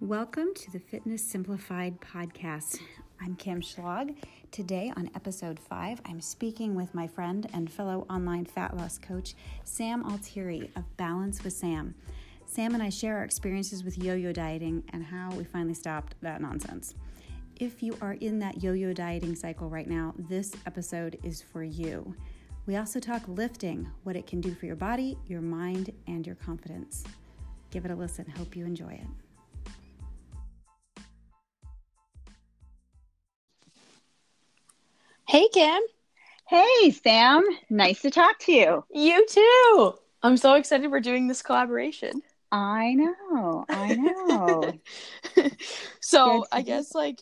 Welcome to the Fitness Simplified podcast. I'm Kim Schlag. Today, on episode five, I'm speaking with my friend and fellow online fat loss coach, Sam Altieri of Balance with Sam. Sam and I share our experiences with yo yo dieting and how we finally stopped that nonsense. If you are in that yo yo dieting cycle right now, this episode is for you. We also talk lifting, what it can do for your body, your mind, and your confidence. Give it a listen. Hope you enjoy it. Hey, Kim. Hey, Sam. Nice to talk to you. You too. I'm so excited we're doing this collaboration. I know. I know. so, I guess, like,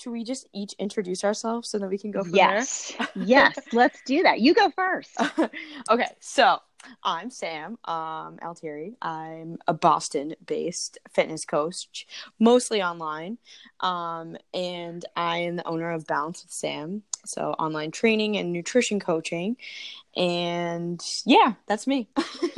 should we just each introduce ourselves so that we can go from yes. yes, let's do that. You go first. okay, so I'm Sam um, Altieri. I'm a Boston based fitness coach, mostly online. Um, and I am the owner of Balance with Sam, so online training and nutrition coaching. And yeah, that's me.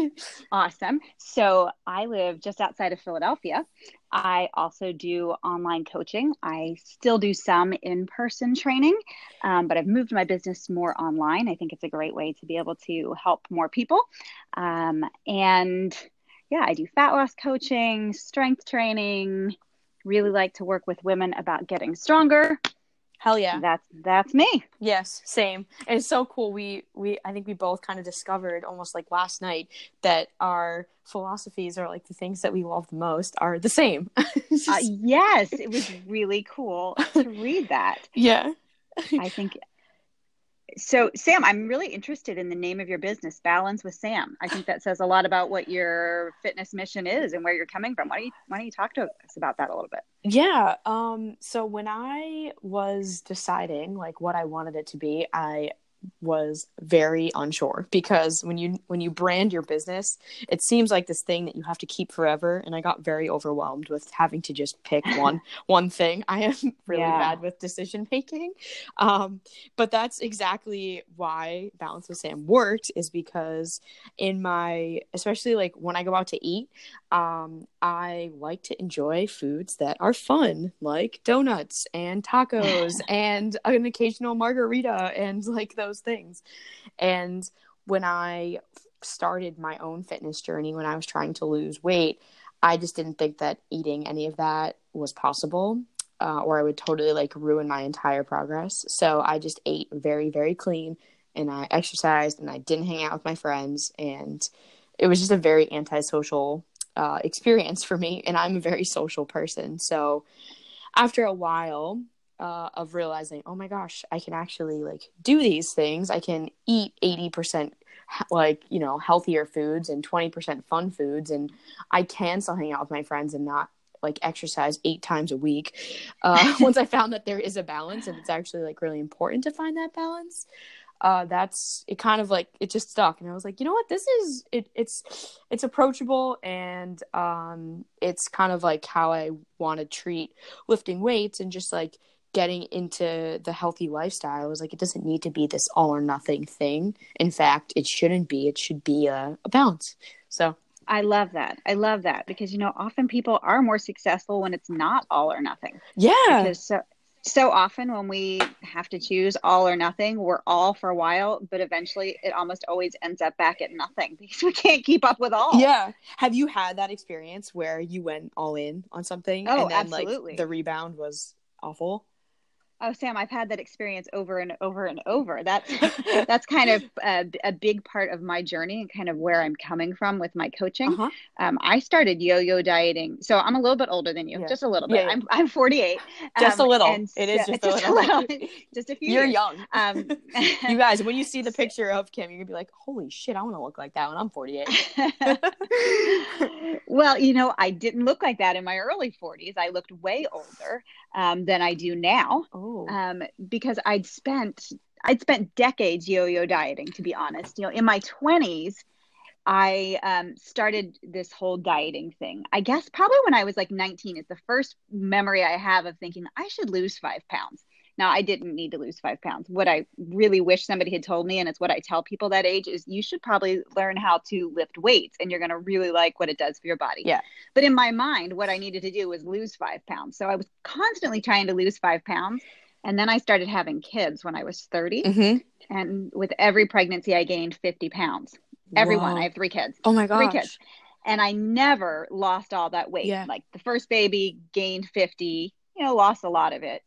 awesome. So I live just outside of Philadelphia. I also do online coaching. I still do some in person training, um, but I've moved my business more online. I think it's a great way to be able to help more people. Um, and yeah, I do fat loss coaching, strength training, really like to work with women about getting stronger. Hell yeah. That's that's me. Yes, same. And it's so cool. We we I think we both kind of discovered almost like last night that our philosophies are like the things that we love the most are the same. just... uh, yes, it was really cool to read that. Yeah. I think so sam i'm really interested in the name of your business balance with sam. I think that says a lot about what your fitness mission is and where you're coming from. Why don't you why don't you talk to us about that a little bit? Yeah um so when i was deciding like what i wanted it to be i was very unsure because when you when you brand your business it seems like this thing that you have to keep forever. And i got very overwhelmed with having to just pick one one thing. I am really yeah. bad with decision making. Um, but that's exactly why balance with sam worked is because in my especially like when i go out to eat um, i like to enjoy foods that are fun like donuts and tacos and an occasional margarita and like those things. And when I started my own fitness journey, when I was trying to lose weight, I just didn't think that eating any of that was possible. Uh, or I would totally like ruin my entire progress. So I just ate very, very clean and I exercised and I didn't hang out with my friends. And it was just a very antisocial uh, experience for me. And I'm a very social person. So after a while, uh, of realizing, oh my gosh, I can actually like do these things. I can eat 80% like, you know, healthier foods and 20% fun foods. And I can still hang out with my friends and not like exercise eight times a week. Uh, once I found that there is a balance and it's actually like really important to find that balance. Uh, that's it kind of like it just stuck and i was like you know what this is it it's it's approachable and um it's kind of like how i want to treat lifting weights and just like getting into the healthy lifestyle is like it doesn't need to be this all or nothing thing. In fact, it shouldn't be. It should be a, a balance. So I love that. I love that because you know often people are more successful when it's not all or nothing. Yeah. Because so so often when we have to choose all or nothing, we're all for a while, but eventually it almost always ends up back at nothing because we can't keep up with all. Yeah. Have you had that experience where you went all in on something oh, and then absolutely. like the rebound was awful? Oh, Sam, I've had that experience over and over and over. That's that's kind of a, a, big part of my journey and kind of where I'm coming from with my coaching. Uh-huh. Um, I started yo-yo dieting, so I'm a little bit older than you, yeah. just a little bit. Yeah, yeah. I'm I'm 48. Just um, a little. It is just, just a little. just a few. You're years. young. Um, you guys, when you see the picture of Kim, you're gonna be like, "Holy shit, I want to look like that when I'm 48." well, you know, I didn't look like that in my early 40s. I looked way older um, than I do now. Um, because I'd spent I'd spent decades yo-yo dieting, to be honest. You know, in my twenties, I um, started this whole dieting thing. I guess probably when I was like 19 is the first memory I have of thinking I should lose five pounds. Now, I didn't need to lose five pounds. What I really wish somebody had told me, and it's what I tell people that age, is you should probably learn how to lift weights and you're going to really like what it does for your body. Yeah. But in my mind, what I needed to do was lose five pounds. So I was constantly trying to lose five pounds. And then I started having kids when I was 30. Mm-hmm. And with every pregnancy, I gained 50 pounds. Everyone. Whoa. I have three kids. Oh my gosh. Three kids. And I never lost all that weight. Yeah. Like the first baby gained 50, you know, lost a lot of it,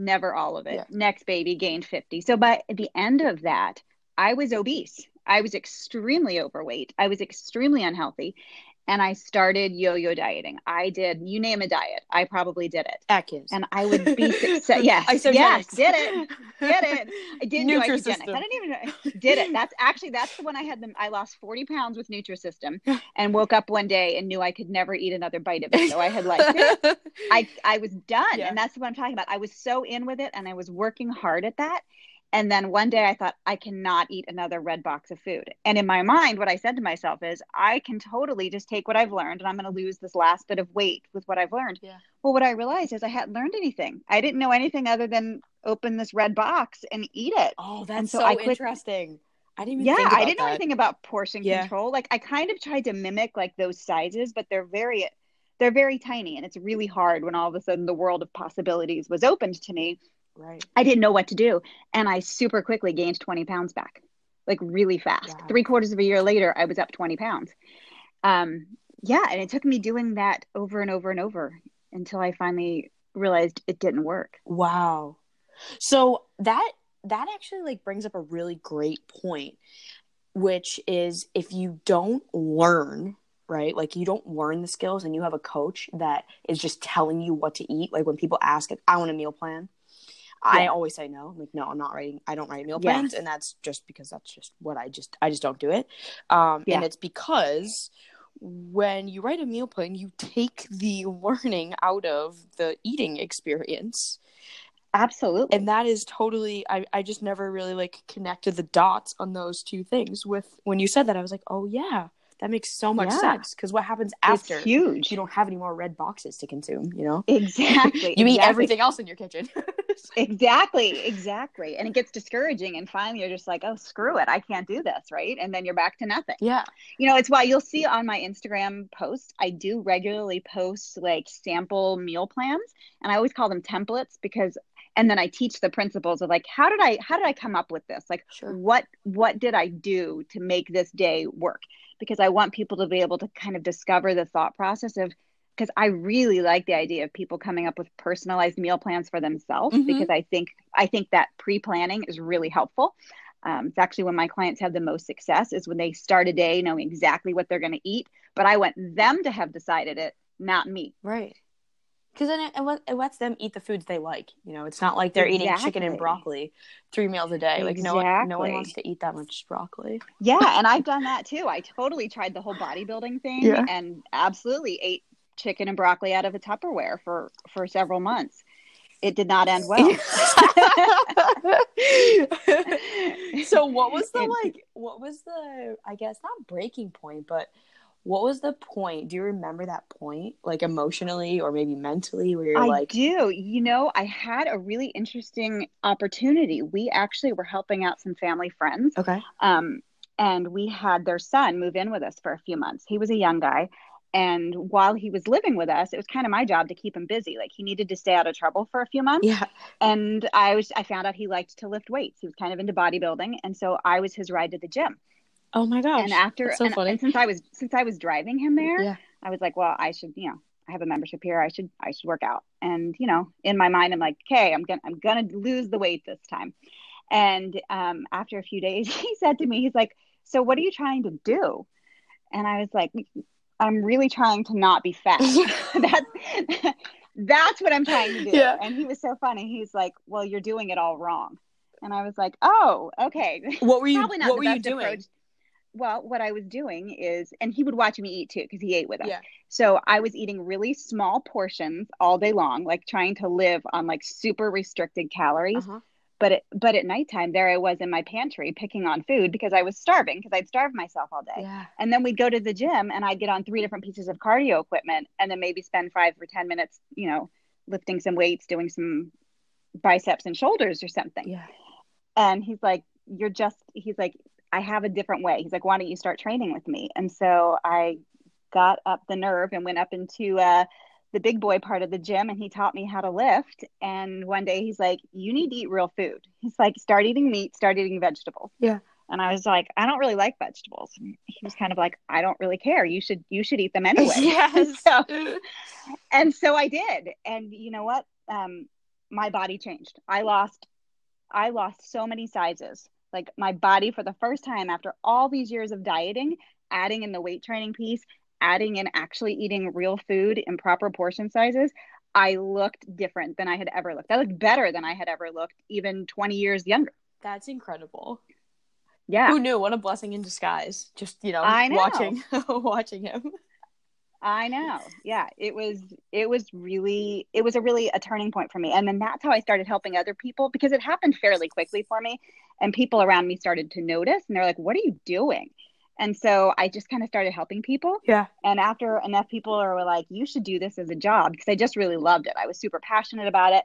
never all of it. Yeah. Next baby gained 50. So by the end of that, I was obese. I was extremely overweight. I was extremely unhealthy. And I started yo yo dieting. I did, you name a diet, I probably did it. Atkins. And I would be success. Yes, Isagenix. yes, did it, did it. I didn't do Nutrisystem. I didn't even know. did it. That's actually that's the one I had them. I lost forty pounds with Nutrisystem, and woke up one day and knew I could never eat another bite of it. So I had like I I was done, Yeah. and that's what I'm talking about. I was so in with it, and I was working hard at that. And then one day I thought I cannot eat another red box of food. And in my mind, what I said to myself is, I can totally just take what I've learned, and I'm going to lose this last bit of weight with what I've learned. Yeah. Well, what I realized is I hadn't learned anything. I didn't know anything other than open this red box and eat it. oh, And that's so so, I quit- interesting. I didn't even yeah, think about I didn't know that. anything about portion Yeah. control. Like I kind of tried to mimic like those sizes, but they're very they're very tiny and it's really hard when all of a sudden the world of possibilities was opened to me. Right. I didn't know what to do. And I super quickly gained 20 pounds back, like really fast. Wow. Three quarters of a year later, I was up 20 pounds. Um, yeah. And it took me doing that over and over and over until I finally realized it didn't work. Wow. So that that actually like brings up a really great point, which is if you don't learn, right? Like you don't learn the skills and you have a coach that is just telling you what to eat. Like when people ask, like, I want a meal plan. I always say no. I'm like, no, I'm not writing. I don't write meal plans, and that's just because that's just what I just I just don't do it. Um, Yeah. and it's because when you write a meal plan, you take the learning out of the eating experience Absolutely. and that is totally I, I just never really like connected the dots on those two things with when you said that i was like oh yeah that makes so much Yeah. sense because what happens after it's huge. you don't have any more red boxes to consume you know Exactly. you eat exactly. everything else in your kitchen Exactly, exactly. And it gets discouraging. And finally, you're just like, oh, screw it. I can't do this. Right. And then you're back to nothing. yeah You know, it's why you'll see on my Instagram posts, I do regularly post like sample meal plans. And I always call them templates because, and then I teach the principles of like, how did I, how did I come up with this? Like, sure what, what did I do to make this day work? Because I want people to be able to kind of discover the thought process of, because I really like the idea of people coming up with personalized meal plans for themselves Mhm. because I think I think that pre-planning is really helpful. Um, it's actually when my clients have the most success is when they start a day knowing exactly what they're going to eat. But I want them to have decided it, not me. right because then it, it, it lets them eat the foods they like you know it's not like they're eating chicken and broccoli three meals a day like no one no one wants to eat that much broccoli Yeah, and I've done that too. I totally tried the whole bodybuilding thing Yeah. and absolutely ate chicken and broccoli out of a Tupperware for for several months. It did not end well. so what was the like what was the i guess not breaking point but what was the point do you remember that point like emotionally or maybe mentally where you're I like I do. You know, I had a really interesting opportunity. We actually were helping out some family friends. okay Um, and we had their son move in with us for a few months. He was a young guy. And while he was living with us, it was kind of my job to keep him busy. Like he needed to stay out of trouble for a few months. yeah And I was I found out he liked to lift weights. He was kind of into bodybuilding. And so I was his ride to the gym. Oh my gosh and after so and, funny and since I was since I was driving him there, yeah I was like, well, I should, you know, I have a membership here. I should, I should work out. And you know, in my mind, I'm like, okay, I'm gonna, I'm gonna lose the weight this time. And um, after a few days, he said to me, he's like, so what are you trying to do? And I was like, I'm really trying to not be fat. that's that's what I'm trying to do. Yeah. And he was so funny. He's like, well, you're doing it all wrong. And I was like, oh, okay. what were you Probably not what were you doing approach. Well, what I was doing is, and he would watch me eat too because he ate with us. Yeah. So I was eating really small portions all day long, like trying to live on like super restricted calories. uh-huh. But it, but at nighttime, there I was in my pantry picking on food because I was starving because I'd starved myself all day. yeah And then we'd go to the gym and I'd get on three different pieces of cardio equipment and then maybe spend five or ten minutes, you know, lifting some weights, doing some biceps and shoulders or something. Yeah. And he's like, You're just, he's like, I have a different way. He's like, Why don't you start training with me? And so I got up the nerve and went up into uh, the big boy part of the gym and he taught me how to lift. And one day he's like, You need to eat real food. He's like, Start eating meat, start eating vegetables. Yeah. And I was like, I don't really like vegetables. And he was kind of like, I don't really care. You should you should eat them anyway. Yes. so, and so I did. And you know what? Um, my body changed. I lost I lost so many sizes. Like my body for the first time after all these years of dieting, adding in the weight training piece, adding in actually eating real food in proper portion sizes, I looked different than I had ever looked. I looked better than I had ever looked even 20 years younger. That's incredible. Yeah. Who knew? What a blessing in disguise. Just, you know, know. watching watching him. I know. Yeah, it was it was really it was a really a turning point for me. And then that's how I started helping other people because it happened fairly quickly for me and people around me started to notice and they're like, "What are you doing?" And so I just kind of started helping people. Yeah. And after enough people were like, "You should do this as a job," because I just really loved it. I was super passionate about it.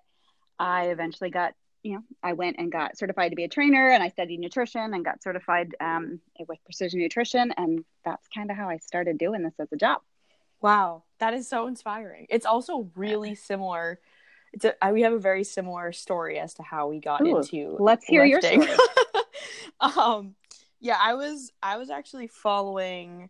I eventually got, you know, I went and got certified to be a trainer, and I studied nutrition and got certified um, with precision nutrition, and that's kind of how I started doing this as a job. Wow, that is so inspiring. It's also really similar. It's a, we have a very similar story as to how we got Ooh, into. let's hear your story. um, yeah, I was I was actually following.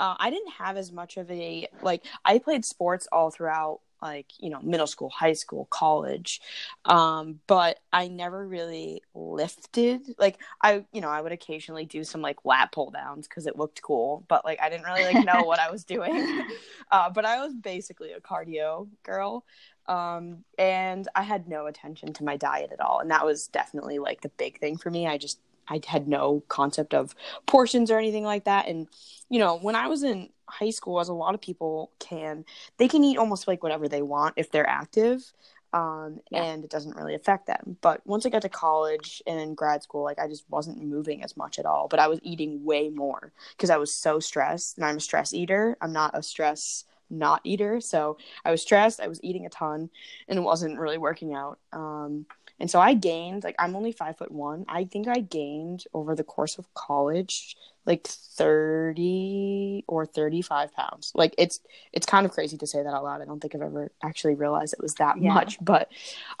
Uh, I didn't have as much of a like. I played sports all throughout like you know middle school high school college. Um but i never really lifted like i you know i would occasionally do some like lat pull downs because it looked cool but like i didn't really like know what i was doing. Uh but i was basically a cardio girl. Um and i had no attention to my diet at all and that was definitely like the big thing for me. I just I had no concept of portions or anything like that. And, you know, when I was in high school, as a lot of people can, they can eat almost like whatever they want if they're active. Um, Yeah. and it doesn't really affect them. But once I got to college and in grad school, like I just wasn't moving as much at all, but I was eating way more because I was so stressed and I'm a stress eater. I'm not a stress not eater. So I was stressed, I was eating a ton and it wasn't really working out. Um, and so I gained, like, I'm only five foot one. I think I gained over the course of college, like 30 or 35 pounds. Like, it's, it's kind of crazy to say that out loud. I don't think I've ever actually realized it was that Yeah. much, but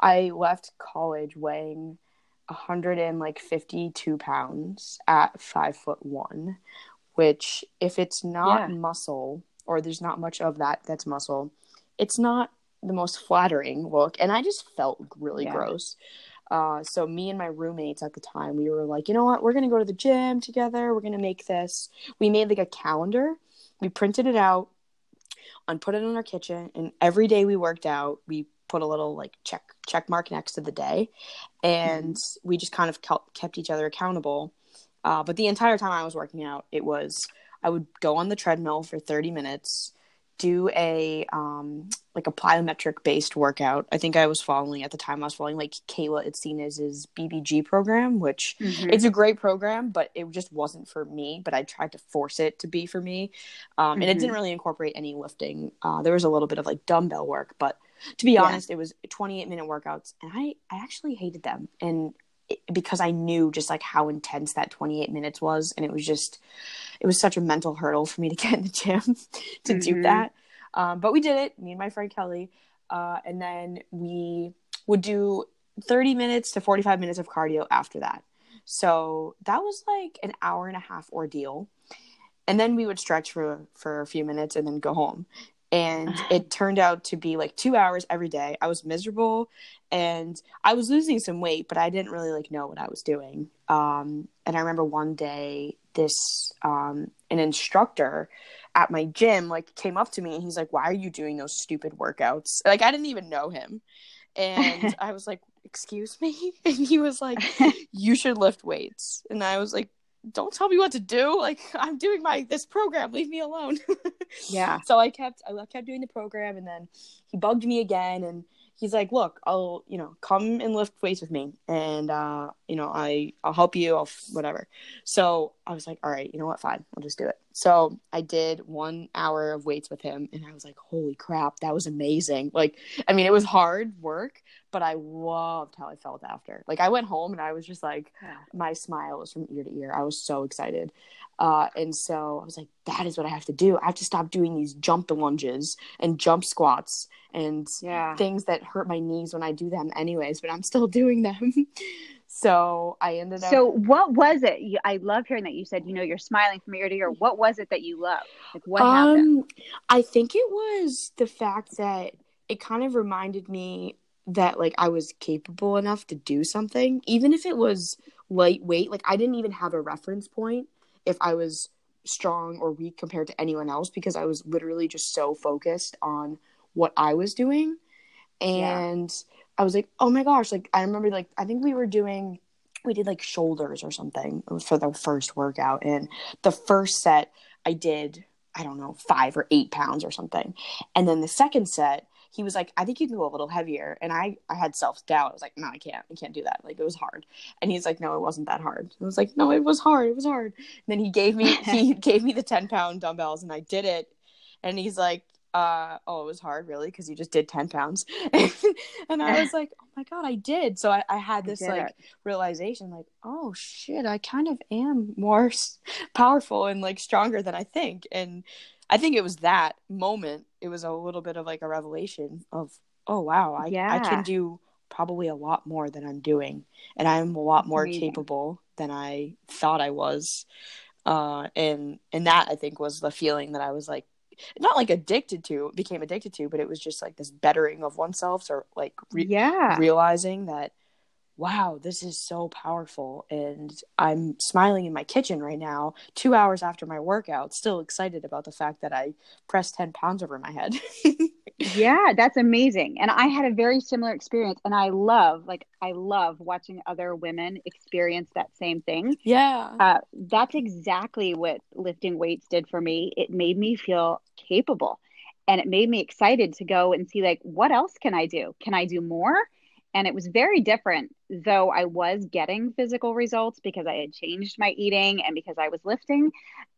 I left college weighing 152 pounds at five foot one, which, if it's not Yeah. muscle or there's not much of that that's muscle, it's not the most flattering look and i just felt really Yeah. gross uh, so me and my roommates at the time we were like you know what? We're gonna go to the gym together. We're gonna make this. We made like a calendar. We printed it out and put it in our kitchen and every day we worked out we put a little like check check mark next to the day and we just kind of kept each other accountable. Uh, but the entire time i was working out it was i would go on the treadmill for 30 minutes do a um like a plyometric based workout. I think I was following at the time I was following like Kayla Itsines's BBG program, which Mhm. it's a great program, but it just wasn't for me. But I tried to force it to be for me, um, and it didn't really incorporate any lifting. Uh, there was a little bit of like dumbbell work, but to be Yeah. honest, it was 28 minute workouts, and I I actually hated them, and it, because I knew just like how intense that 28 minutes was, and it was just it was such a mental hurdle for me to get in the gym to do Mhm. that. Um, but we did it, me and my friend Kelly. Uh, and then we would do 30 minutes to 45 minutes of cardio after that. So that was like an hour and a half ordeal. And then we would stretch for, for a few minutes and then go home. And it turned out to be like two hours every day. I was miserable and I was losing some weight, but I didn't really like know what I was doing. Um, and I remember one day this um, an instructor at my gym like came up to me and he's like, "Why are you doing those stupid workouts?" Like I didn't even know him, and I was like, "Excuse me," and he was like, "You should lift weights," and I was like. Don't tell me what to do. Like I'm doing my this program. Leave me alone. yeah. so I kept I kept doing the program, and then he bugged me again, and he's like, "Look, I'll you know come and lift weights with me." And uh, you know, I I'll help you, I'll whatever. So I was like, all right, you know what, fine, I'll just do it. So I did one hour of weights with him, and I was like, holy crap, that was amazing. Like, I mean, it was hard work, but I loved how I felt after. Like, I went home and I was just like, my smile was from ear to ear. I was so excited. Uh, and so I was like, that is what I have to do. I have to stop doing these jump lunges and jump squats and yeah. things that hurt my knees when I do them, anyways, but I'm still doing them. So I ended up. So, what was it? I love hearing that you said, you know, you're smiling from ear to ear. What was it that you loved? Like, what um, happened? I think it was the fact that it kind of reminded me that like I was capable enough to do something, even if it was lightweight. Like I didn't even have a reference point if I was strong or weak compared to anyone else because I was literally just so focused on what I was doing. And yeah. I was like, oh my gosh, like I remember like I think we were doing we did like shoulders or something for the first workout and the first set I did I don't know, five or eight pounds or something. And then the second set, he was like, I think you can go a little heavier. And I, I had self doubt. I was like, no, I can't. I can't do that. Like, it was hard. And he's like, no, it wasn't that hard. I was like, no, it was hard. It was hard. And then he gave me, he gave me the 10 pound dumbbells and I did it. And he's like, uh, oh, it was hard, really, because you just did 10 pounds. and I was like, oh my God, I did. So I, I had this like it. realization, like, oh shit, I kind of am more powerful and like stronger than I think. And I think it was that moment. It was a little bit of like a revelation of, oh wow, I yeah. I can do probably a lot more than I'm doing, and I'm a lot more Amazing. capable than I thought I was. Uh, and and that I think was the feeling that I was like, not like addicted to, became addicted to, but it was just like this bettering of oneself, or like re- yeah, realizing that wow, this is so powerful. And I'm smiling in my kitchen right now, two hours after my workout, still excited about the fact that I pressed 10 pounds over my head. yeah, that's amazing. And I had a very similar experience. And I love, like, I love watching other women experience that same thing. Yeah. Uh, that's exactly what lifting weights did for me. It made me feel capable and it made me excited to go and see, like, what else can I do? Can I do more? And it was very different though i was getting physical results because i had changed my eating and because i was lifting.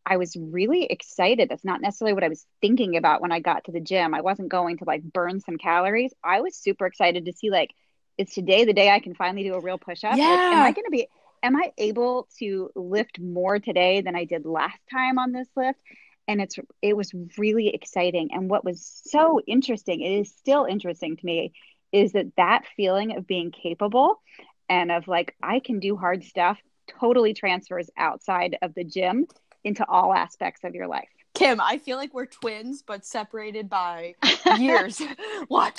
I was really excited. That's not necessarily what i was thinking about when i got to the gym. I wasn't going to like burn some calories. I was super excited to see like is today the day i can finally do a real push-up? Yeah. Like, am i going to be am i able to lift more today than i did last time on this lift? And it's it was really exciting. And what was so interesting it is still interesting to me is that that feeling of being capable and of like I can do hard stuff totally transfers outside of the gym into all aspects of your life. Kim, I feel like we're twins but separated by years. what?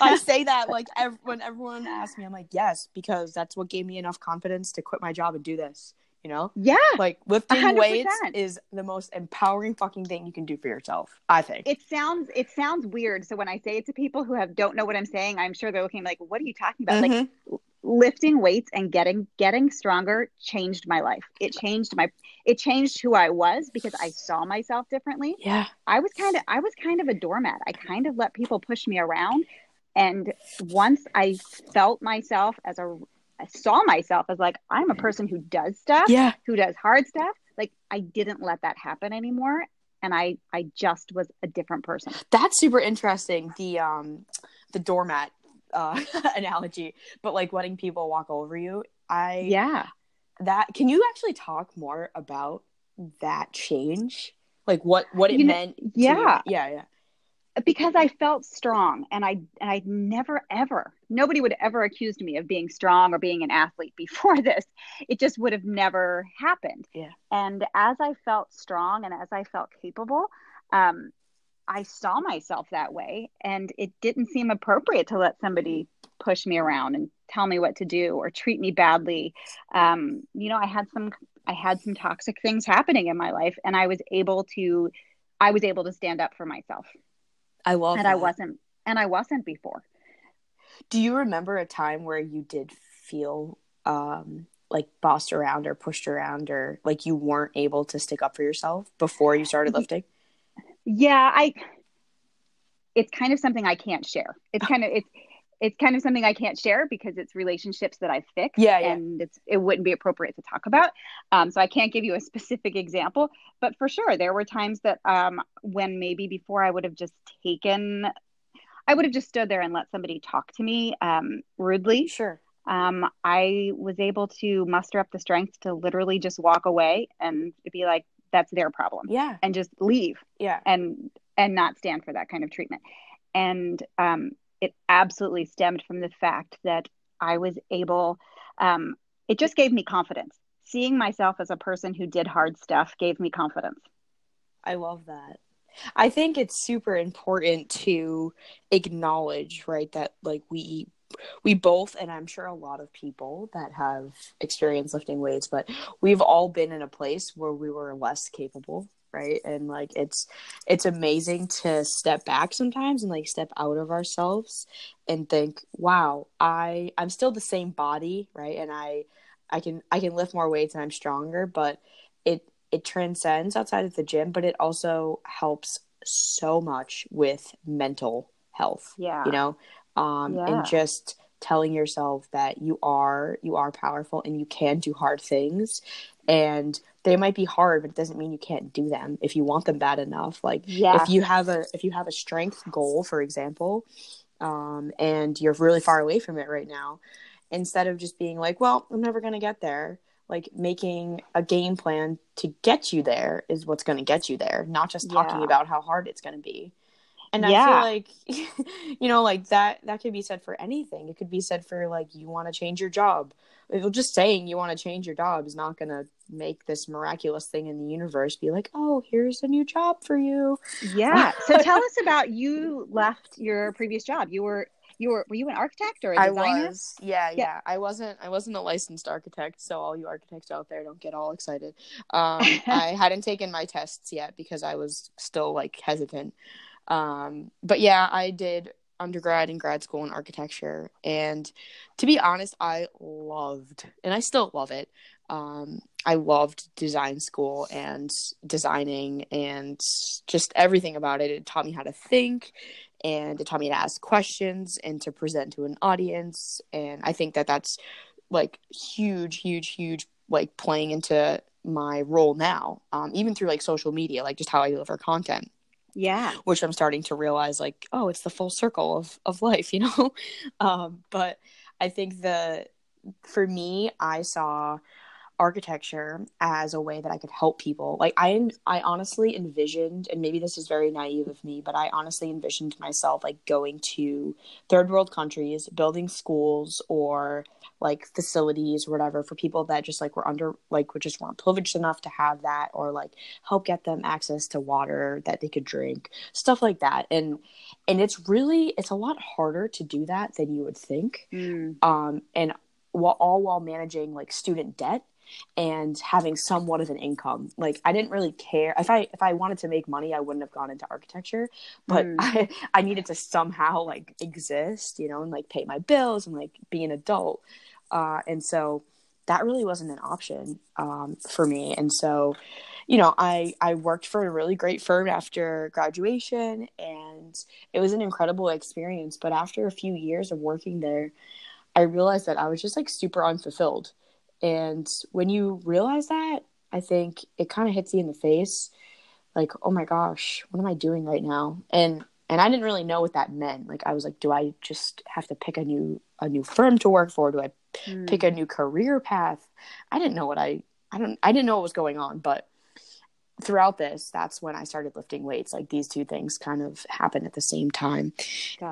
I say that like ev- when everyone asks me, I'm like, yes, because that's what gave me enough confidence to quit my job and do this you know? Yeah. Like lifting 100%. weights is the most empowering fucking thing you can do for yourself, I think. It sounds it sounds weird. So when I say it to people who have don't know what I'm saying, I'm sure they're looking like, what are you talking about? Mm-hmm. Like lifting weights and getting getting stronger changed my life. It changed my it changed who I was because I saw myself differently. Yeah. I was kind of I was kind of a doormat. I kind of let people push me around and once I felt myself as a I saw myself as like I'm a person who does stuff, yeah, who does hard stuff. Like I didn't let that happen anymore, and I I just was a different person. That's super interesting. The um the doormat uh analogy, but like letting people walk over you. I yeah. That can you actually talk more about that change? Like what what it you meant? Know, yeah, yeah, yeah because I felt strong and I and I never ever nobody would ever accused me of being strong or being an athlete before this. It just would have never happened. Yeah. And as I felt strong and as I felt capable, um, I saw myself that way and it didn't seem appropriate to let somebody push me around and tell me what to do or treat me badly. Um, you know, I had some I had some toxic things happening in my life and I was able to I was able to stand up for myself. I love and that. I wasn't and I wasn't before. Do you remember a time where you did feel um like bossed around or pushed around or like you weren't able to stick up for yourself before you started lifting? Yeah, I it's kind of something I can't share. It's kind of it's it's kind of something I can't share because it's relationships that I've fixed. Yeah, yeah. And it's it wouldn't be appropriate to talk about. Um, so I can't give you a specific example, but for sure there were times that um, when maybe before I would have just taken, I would have just stood there and let somebody talk to me um, rudely. Sure. Um, I was able to muster up the strength to literally just walk away and be like, "That's their problem," Yeah. and just leave Yeah. and and not stand for that kind of treatment. And um, it absolutely stemmed from the fact that I was able. Um, it just gave me confidence. Seeing myself as a person who did hard stuff gave me confidence. I love that. I think it's super important to acknowledge, right, that like we we both and I'm sure a lot of people that have experienced lifting weights, but we've all been in a place where we were less capable, right? And like it's it's amazing to step back sometimes and like step out of ourselves and think, "Wow, I I'm still the same body, right? And I I can I can lift more weights and I'm stronger, but it it transcends outside of the gym, but it also helps so much with mental health. Yeah. You know, um, Yeah. and just telling yourself that you are you are powerful and you can do hard things and they might be hard but it doesn't mean you can't do them if you want them bad enough like Yeah. if you have a if you have a strength goal for example um, and you're really far away from it right now instead of just being like well i'm never going to get there like making a game plan to get you there is what's going to get you there not just talking Yeah. about how hard it's going to be and Yeah. i feel like you know like that that could be said for anything it could be said for like you want to change your job If just saying you want to change your job is not going to make this miraculous thing in the universe be like oh here's a new job for you Yeah. So tell us about you left your previous job. You were you were were you an architect or a I designer? I was, yeah, Yeah. yeah. I wasn't, I wasn't a licensed architect, so all you architects out there don't get all excited. Um, I hadn't taken my tests yet because I was still like hesitant. Um, but yeah, I did undergrad and grad school in architecture, and to be honest, I loved, and I still love it. Um, I loved design school and designing and just everything about it. It taught me how to think and it taught me to ask questions and to present to an audience and i think that that's like huge huge huge like playing into my role now um, even through like social media like just how i deliver content Yeah. which i'm starting to realize like oh it's the full circle of of life you know um, but i think the for me i saw architecture as a way that I could help people. Like I I honestly envisioned and maybe this is very naive of me, but I honestly envisioned myself like going to third world countries, building schools or like facilities or whatever for people that just like were under like were just weren't privileged enough to have that or like help get them access to water that they could drink stuff like that and and it's really it's a lot harder to do that than you would think Mm. um, and while all while managing like student debt and having somewhat of an income. Like I didn't really care if I if I wanted to make money, I wouldn't have gone into architecture, but Mm. I I needed to somehow like exist, you know, and like pay my bills and like be an adult. Uh, and so that really wasn't an option um, for me. And so, you know, I I worked for a really great firm after graduation, and it was an incredible experience. But after a few years of working there, I realized that I was just like super unfulfilled. And when you realize that, I think it kind of hits you in the face like, oh my gosh, what am I doing right now? And and I didn't really know what that meant. Like I was like, do I just have to pick a new a new firm to work for? Do I Mm. pick a new career path? I didn't know what I I don't I didn't know what was going on, but throughout this, that's when I started lifting weights. Like these two things kind of happened at the same time.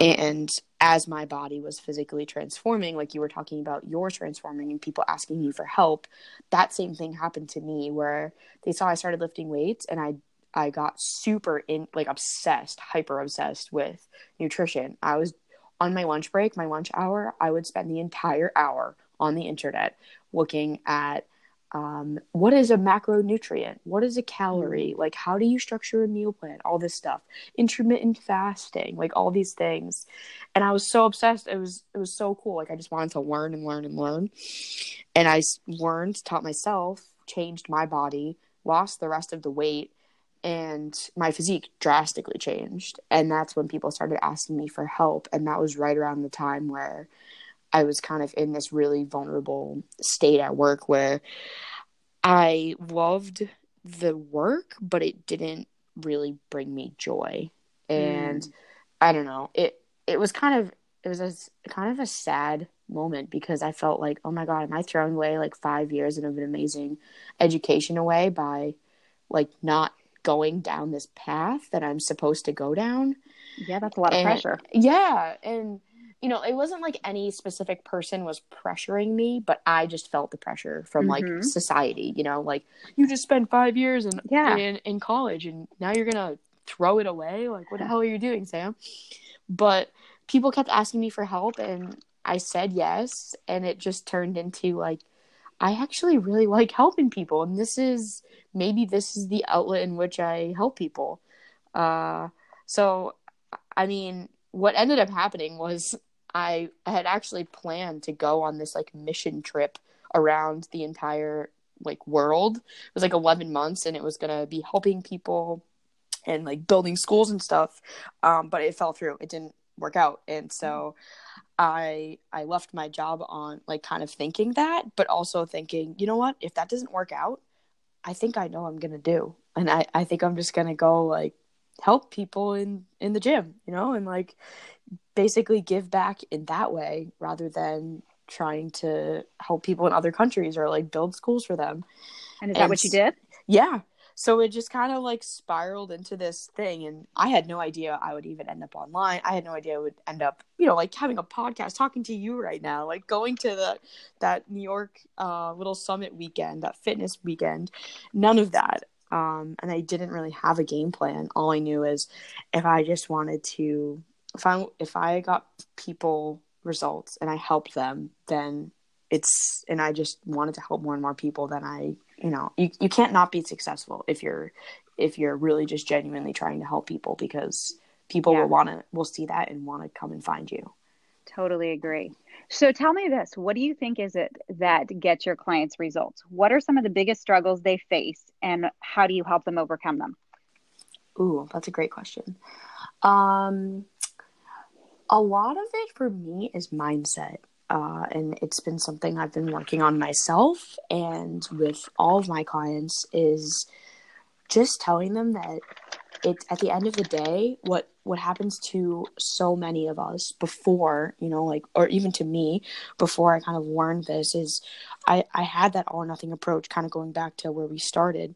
And as my body was physically transforming, like you were talking about your transforming and people asking you for help, that same thing happened to me where they saw I started lifting weights and I I got super in like obsessed, hyper obsessed with nutrition. I was on my lunch break, my lunch hour, I would spend the entire hour on the internet looking at um, what is a macronutrient? What is a calorie? Like, how do you structure a meal plan? All this stuff, intermittent fasting, like all these things. And I was so obsessed. It was it was so cool. Like, I just wanted to learn and learn and learn. And i learned, taught myself, changed my body, lost the rest of the weight, and my physique drastically changed and that's when people started asking me for help and that was right around the time where i was kind of in this really vulnerable state at work where i loved the work but it didn't really bring me joy and mm. i don't know it it was kind of it was a kind of a sad moment because i felt like oh my god am i throwing away like five years of an amazing education away by like not going down this path that I'm supposed to go down. Yeah, that's a lot of and, pressure. Yeah, and you know, it wasn't like any specific person was pressuring me, but I just felt the pressure from mm-hmm. like society, you know, like you just spent 5 years in yeah. in in college and now you're going to throw it away? Like what the hell are you doing, Sam? But people kept asking me for help and I said yes and it just turned into like I actually really like helping people and this is maybe this is the outlet in which I help people. Uh, so, I mean, what ended up happening was I had actually planned to go on this like mission trip around the entire like world. It was like 11 months and it was going to be helping people and like building schools and stuff. Um, but it fell through. It didn't work out. And so I I left my job on like kind of thinking that, but also thinking, you know what? If that doesn't work out, I think I know I'm gonna do, and I I think I'm just gonna go like help people in in the gym, you know, and like basically give back in that way rather than trying to help people in other countries or like build schools for them. And is and that what you did? Yeah so it just kind of like spiraled into this thing and i had no idea i would even end up online i had no idea i would end up you know like having a podcast talking to you right now like going to the that new york uh, little summit weekend that fitness weekend none of that um, and i didn't really have a game plan all i knew is if i just wanted to if i if i got people results and i helped them then it's and i just wanted to help more and more people then i you know you, you can't not be successful if you're if you're really just genuinely trying to help people because people yeah. will want to will see that and want to come and find you totally agree. So tell me this what do you think is it that gets your clients results? What are some of the biggest struggles they face and how do you help them overcome them? Ooh that's a great question. Um a lot of it for me is mindset uh, and it's been something I've been working on myself and with all of my clients is just telling them that it's at the end of the day what what happens to so many of us before you know like or even to me before i kind of learned this is i i had that all or nothing approach kind of going back to where we started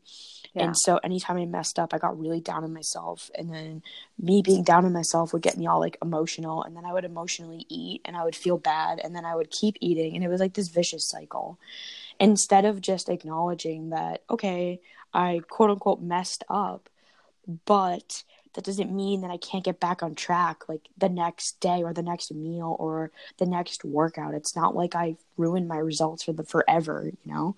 yeah. And so anytime I messed up, I got really down on myself. And then me being down on myself would get me all like emotional. And then I would emotionally eat and I would feel bad. And then I would keep eating. And it was like this vicious cycle. Instead of just acknowledging that, okay, I quote unquote messed up, but that doesn't mean that I can't get back on track like the next day or the next meal or the next workout. It's not like I ruined my results for the forever, you know.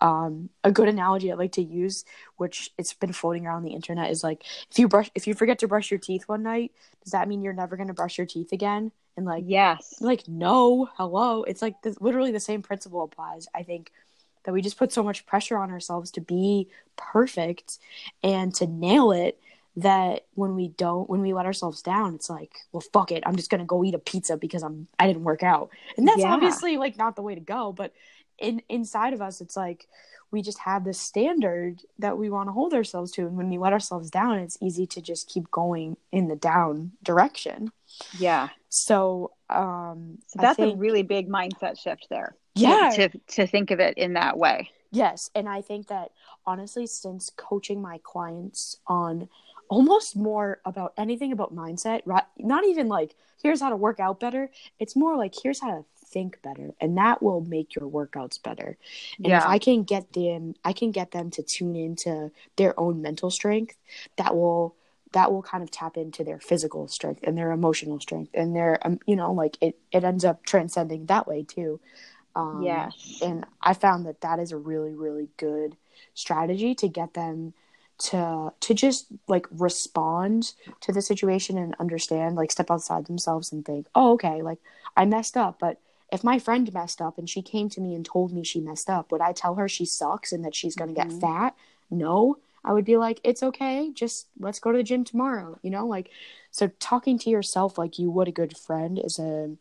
Um, a good analogy I like to use, which it's been floating around the internet, is like if you brush if you forget to brush your teeth one night, does that mean you're never gonna brush your teeth again? And like yes, like no, hello. It's like the, literally the same principle applies. I think that we just put so much pressure on ourselves to be perfect and to nail it that when we don't when we let ourselves down it's like well fuck it. I'm just gonna go eat a pizza because i'm i didn't work out. And that's yeah. obviously like not the way to go but in inside of us it's like we just have this standard that we want to hold ourselves to. And when we let ourselves down it's easy to just keep going in the down direction. Yeah. So um so that's think, a really big mindset shift there. Yeah. to, to to think of it in that way. Yes. And i think that honestly since coaching my clients on almost more about anything about mindset right? Not even like here's how to work out better. It's more like here's how to think better and that will make your workouts better. And yeah. if i can get them i can get them to tune into their own mental strength that will that will kind of tap into their physical strength and their emotional strength and their um, you know like it it ends up transcending that way too. Um yes. and i found that that is a really really good strategy to get them to to just like respond to the situation and understand like step outside themselves and think oh okay like i messed up but if my friend messed up and she came to me and told me she messed up would i tell her she sucks and that she's going to mm-hmm. get fat no I would be like, it's okay, just let's go to the gym tomorrow, you know? Like so talking to yourself like you would a good friend is a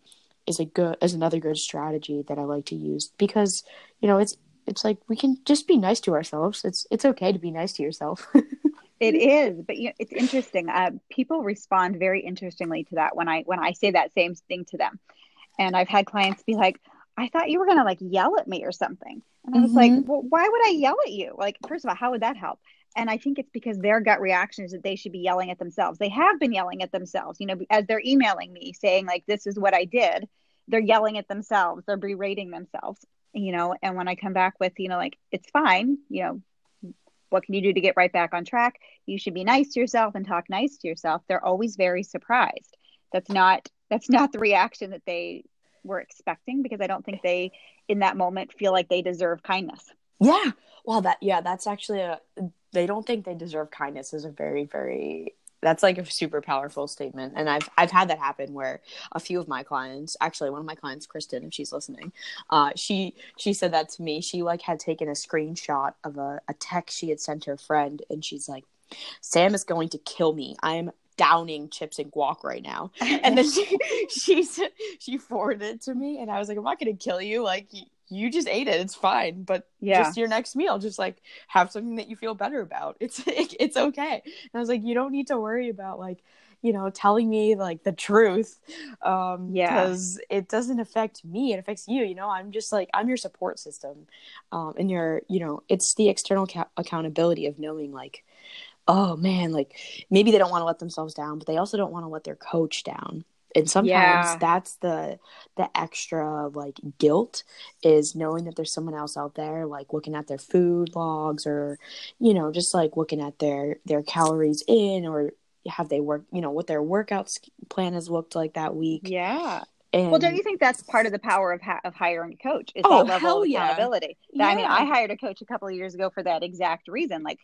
is a good is another good strategy that I like to use because, you know, it's it's like we can just be nice to ourselves. It's it's okay to be nice to yourself. it is, but you know, it's interesting. Uh, people respond very interestingly to that when I when I say that same thing to them, and I've had clients be like, "I thought you were gonna like yell at me or something," and I was mm-hmm. like, "Well, why would I yell at you? Like, first of all, how would that help?" And I think it's because their gut reaction is that they should be yelling at themselves. They have been yelling at themselves, you know, as they're emailing me saying like, "This is what I did." They're yelling at themselves. They're berating themselves you know and when i come back with you know like it's fine you know what can you do to get right back on track? You should be nice to yourself and talk nice to yourself. They're always very surprised. That's not that's not the reaction that they were expecting because i don't think they in that moment feel like they deserve kindness. Yeah. Well that yeah that's actually a they don't think they deserve kindness is a very very that's like a super powerful statement and i've i've had that happen where a few of my clients actually one of my clients kristen if she's listening uh, she she said that to me she like had taken a screenshot of a, a text she had sent her friend and she's like sam is going to kill me. I'm downing chips and guac right now. And then she she she forwarded it to me and i was like i'm not going to kill you. Like you just ate it. It's fine. But yeah. just your next meal, just like have something that you feel better about. It's it's okay. And I was like, you don't need to worry about like, you know, telling me like the truth. Um yeah. because it doesn't affect me. It affects you, you know. I'm just like I'm your support system. Um and your, you know, it's the external ca- accountability of knowing like oh man, like maybe they don't want to let themselves down, but they also don't want to let their coach down and sometimes yeah. that's the the extra like guilt is knowing that there's someone else out there like looking at their food logs or you know just like looking at their their calories in or have they work you know what their workout plan has looked like that week yeah and, well, don't you think that's part of the power of ha- of hiring a coach? Is oh, that level of accountability? Yeah. I mean, I hired a coach a couple of years ago for that exact reason. Like,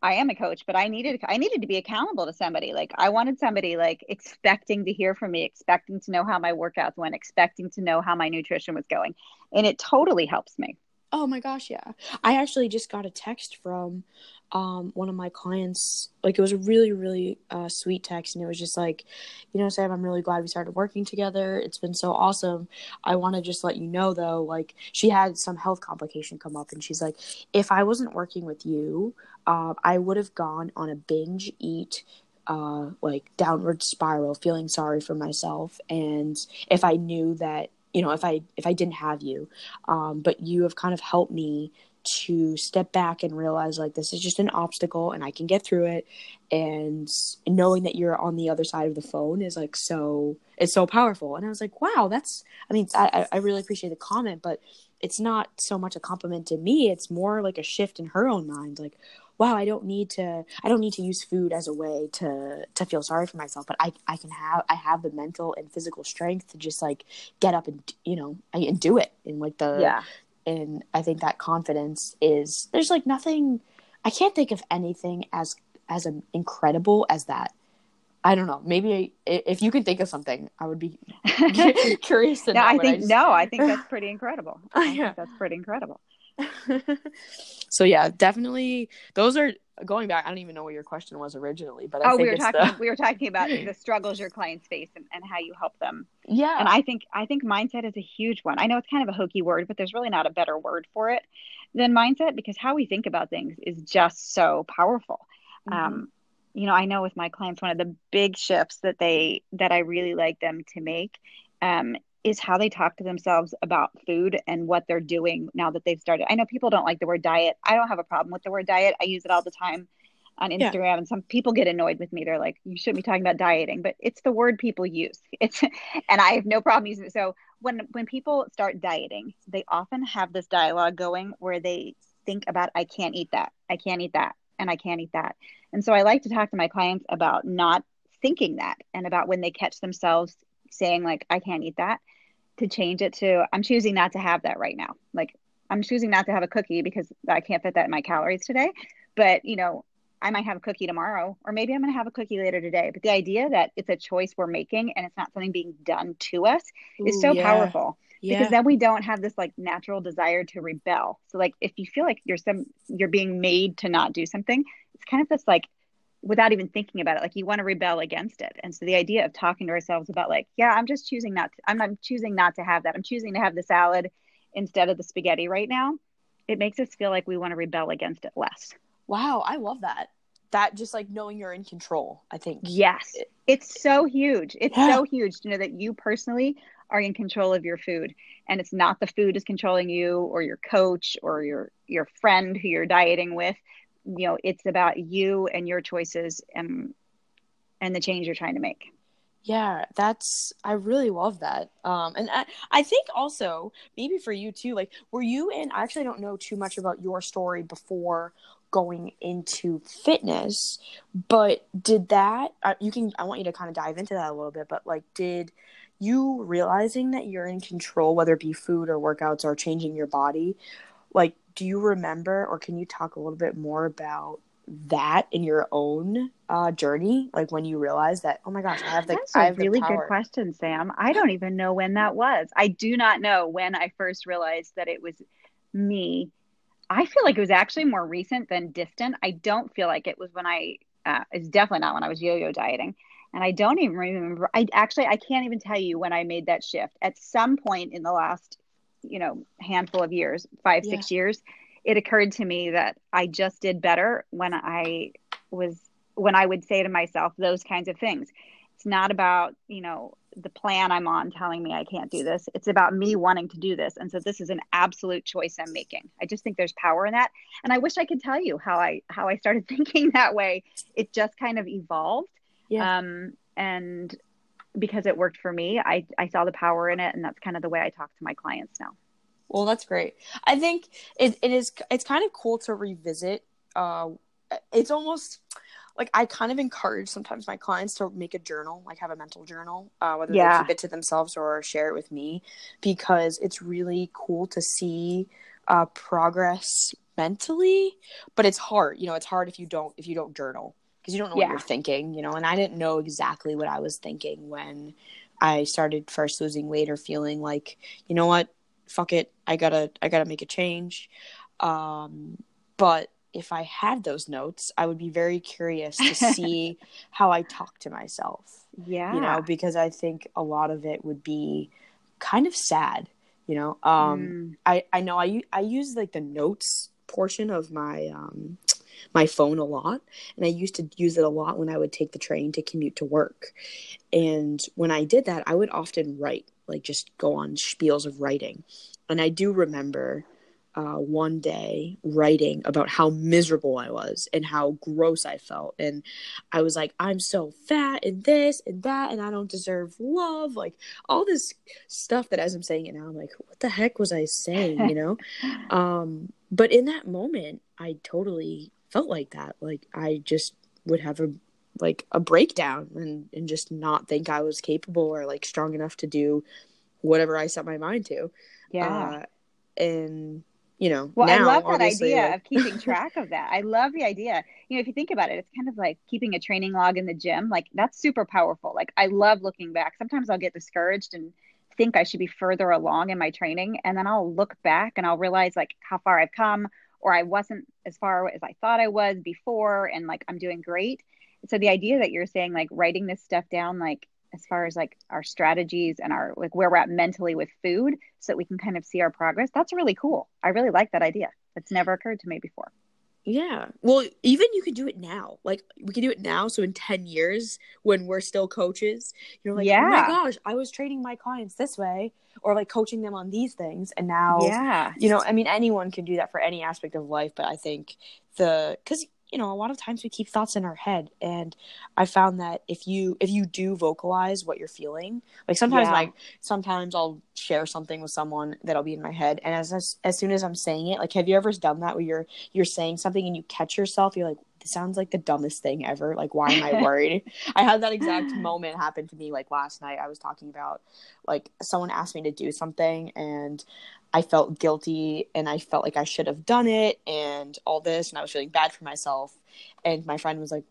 I am a coach, but I needed I needed to be accountable to somebody. Like I wanted somebody like expecting to hear from me, expecting to know how my workouts went, expecting to know how my nutrition was going. And it totally helps me. Oh my gosh, yeah. I actually just got a text from um, one of my clients. Like it was a really, really uh, sweet text, and it was just like, you know, Sam, I'm really glad we started working together. It's been so awesome. I want to just let you know, though, like she had some health complication come up, and she's like, if I wasn't working with you, uh, I would have gone on a binge eat uh, like downward spiral, feeling sorry for myself. And if I knew that you know if i if i didn't have you um, but you have kind of helped me to step back and realize like this is just an obstacle and i can get through it. And knowing that you're on the other side of the phone is like so it's so powerful. And i was like wow that's i mean i i really appreciate the comment but it's not so much a compliment to me. It's more like a shift in her own mind. Like wow i don't need to i don't need to use food as a way to to feel sorry for myself but i i can have i have the mental and physical strength to just like get up and you know and do it in like the yeah and i think that confidence is there's like nothing i can't think of anything as as incredible as that I don't know. Maybe if you can think of something, I would be curious to no, know. I think I just... no. I think that's pretty incredible. I yeah. that's pretty incredible. so yeah, definitely those are going back. I don't even know what your question was originally, but I oh, we were talking the... we were talking about the struggles your clients face and, and how you help them. Yeah, and I think I think mindset is a huge one. I know it's kind of a hokey word, but there's really not a better word for it than mindset because how we think about things is just so powerful. Mm-hmm. Um, you know, I know with my clients, one of the big shifts that they that I really like them to make um, is how they talk to themselves about food and what they're doing now that they've started. I know people don't like the word diet. I don't have a problem with the word diet. I use it all the time on Instagram yeah. and some people get annoyed with me. They're like, you shouldn't be talking about dieting, but it's the word people use. It's and I have no problem using it. So when when people start dieting, they often have this dialogue going where they think about I can't eat that. I can't eat that and I can't eat that. And so I like to talk to my clients about not thinking that and about when they catch themselves saying like I can't eat that to change it to I'm choosing not to have that right now. Like I'm choosing not to have a cookie because I can't fit that in my calories today. But, you know, I might have a cookie tomorrow, or maybe I'm going to have a cookie later today. But the idea that it's a choice we're making and it's not something being done to us Ooh, is so yeah. powerful. Yeah. Because then we don't have this like natural desire to rebel. So like if you feel like you're some you're being made to not do something, it's kind of this like without even thinking about it, like you want to rebel against it. And so the idea of talking to ourselves about like, yeah, I'm just choosing not to, I'm, I'm choosing not to have that. I'm choosing to have the salad instead of the spaghetti right now. It makes us feel like we want to rebel against it less. Wow, I love that. That just like knowing you're in control, I think. Yes. It's so huge. It's yeah. so huge to know that you personally are in control of your food and it's not the food is controlling you or your coach or your your friend who you're dieting with. You know, it's about you and your choices and and the change you're trying to make. Yeah, that's I really love that. Um and I, I think also maybe for you too, like were you in I actually don't know too much about your story before going into fitness, but did that uh, you can I want you to kind of dive into that a little bit, but like did you realizing that you're in control whether it be food or workouts or changing your body, like do you remember or can you talk a little bit more about that in your own uh, journey? Like when you realize that, oh my gosh, I have the That's I have a really good question, Sam. I don't even know when that was. I do not know when I first realized that it was me. I feel like it was actually more recent than distant. I don't feel like it was when I. Uh, it's definitely not when I was yo-yo dieting, and I don't even remember. I actually I can't even tell you when I made that shift. At some point in the last, you know, handful of years, five yeah. six years, it occurred to me that I just did better when I was when I would say to myself those kinds of things. It's not about, you know, the plan I'm on telling me I can't do this. It's about me wanting to do this. And so this is an absolute choice I'm making. I just think there's power in that. And I wish I could tell you how I how I started thinking that way. It just kind of evolved. Yeah. Um and because it worked for me, I I saw the power in it and that's kind of the way I talk to my clients now. Well, that's great. I think it, it is. It's kind of cool to revisit. Uh, it's almost like I kind of encourage sometimes my clients to make a journal, like have a mental journal, uh, whether yeah. they keep it to themselves or share it with me, because it's really cool to see uh, progress mentally. But it's hard, you know. It's hard if you don't if you don't journal because you don't know yeah. what you're thinking, you know. And I didn't know exactly what I was thinking when I started first losing weight or feeling like, you know what, fuck it, I gotta I gotta make a change. Um, but if I had those notes, I would be very curious to see how I talk to myself. Yeah, you know, because I think a lot of it would be kind of sad. You know, um, mm. I I know I I use like the notes portion of my um my phone a lot and i used to use it a lot when i would take the train to commute to work and when i did that i would often write like just go on spiels of writing. And I do remember uh, one day writing about how miserable I was and how gross I felt. And I was like, I'm so fat and this and that, and I don't deserve love. Like all this stuff that as I'm saying it now, I'm like, what the heck was I saying, you know? um, but in that moment, I totally felt like that. Like I just would have a like a breakdown and and just not think I was capable or like strong enough to do whatever I set my mind to. Yeah. Uh, and you know, well, now, I love that idea like... of keeping track of that. I love the idea. You know, if you think about it, it's kind of like keeping a training log in the gym. Like that's super powerful. Like I love looking back. Sometimes I'll get discouraged and think I should be further along in my training, and then I'll look back and I'll realize like how far I've come, or I wasn't as far as I thought I was before, and like I'm doing great. So the idea that you're saying like writing this stuff down like as far as like our strategies and our like where we're at mentally with food so that we can kind of see our progress that's really cool. I really like that idea. It's never occurred to me before yeah. Well even you can do it now. Like we can do it now so in 10 years when we're still coaches you're like yeah. oh my gosh i was training my clients this way or like coaching them on these things and now yeah. you know i mean anyone can do that for any aspect of life but i think the because you know a lot of times we keep thoughts in our head and i found that if you if you do vocalize what you're feeling like sometimes yeah. like sometimes i'll share something with someone that'll be in my head and as, as as soon as i'm saying it like have you ever done that where you're you're saying something and you catch yourself you're like this sounds like the dumbest thing ever. Like, why am I worried? I had that exact moment happen to me like last night. I was talking about like someone asked me to do something and I felt guilty and I felt like I should have done it and all this and I was feeling bad for myself. And my friend was like,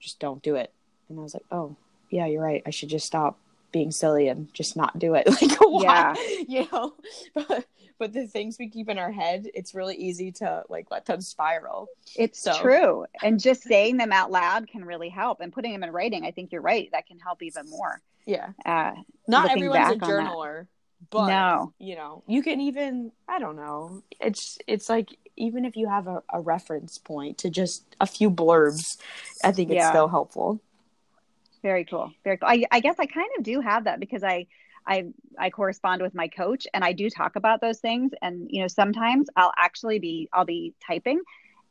just don't do it. And I was like, oh, yeah, you're right. I should just stop being silly and just not do it. Like, why? Yeah. You know, but but the things we keep in our head, it's really easy to like let them spiral. It's so. true. And just saying them out loud can really help. And putting them in writing, I think you're right. That can help even more. Yeah. Uh, Not everyone's a journaler, but no. you know, you can even I don't know. It's it's like even if you have a, a reference point to just a few blurbs, I think it's yeah. still helpful. Very cool. Very cool. I, I guess I kind of do have that because I I I correspond with my coach and I do talk about those things and you know sometimes I'll actually be I'll be typing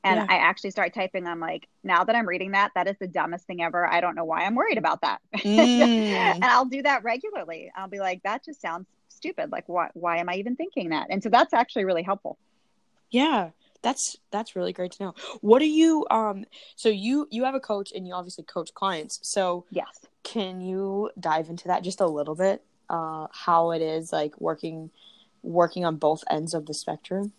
and yeah. I actually start typing I'm like now that I'm reading that that is the dumbest thing ever I don't know why I'm worried about that mm. and I'll do that regularly I'll be like that just sounds stupid like why why am I even thinking that and so that's actually really helpful yeah that's that's really great to know what do you um so you you have a coach and you obviously coach clients so yes can you dive into that just a little bit uh, how it is like working working on both ends of the spectrum?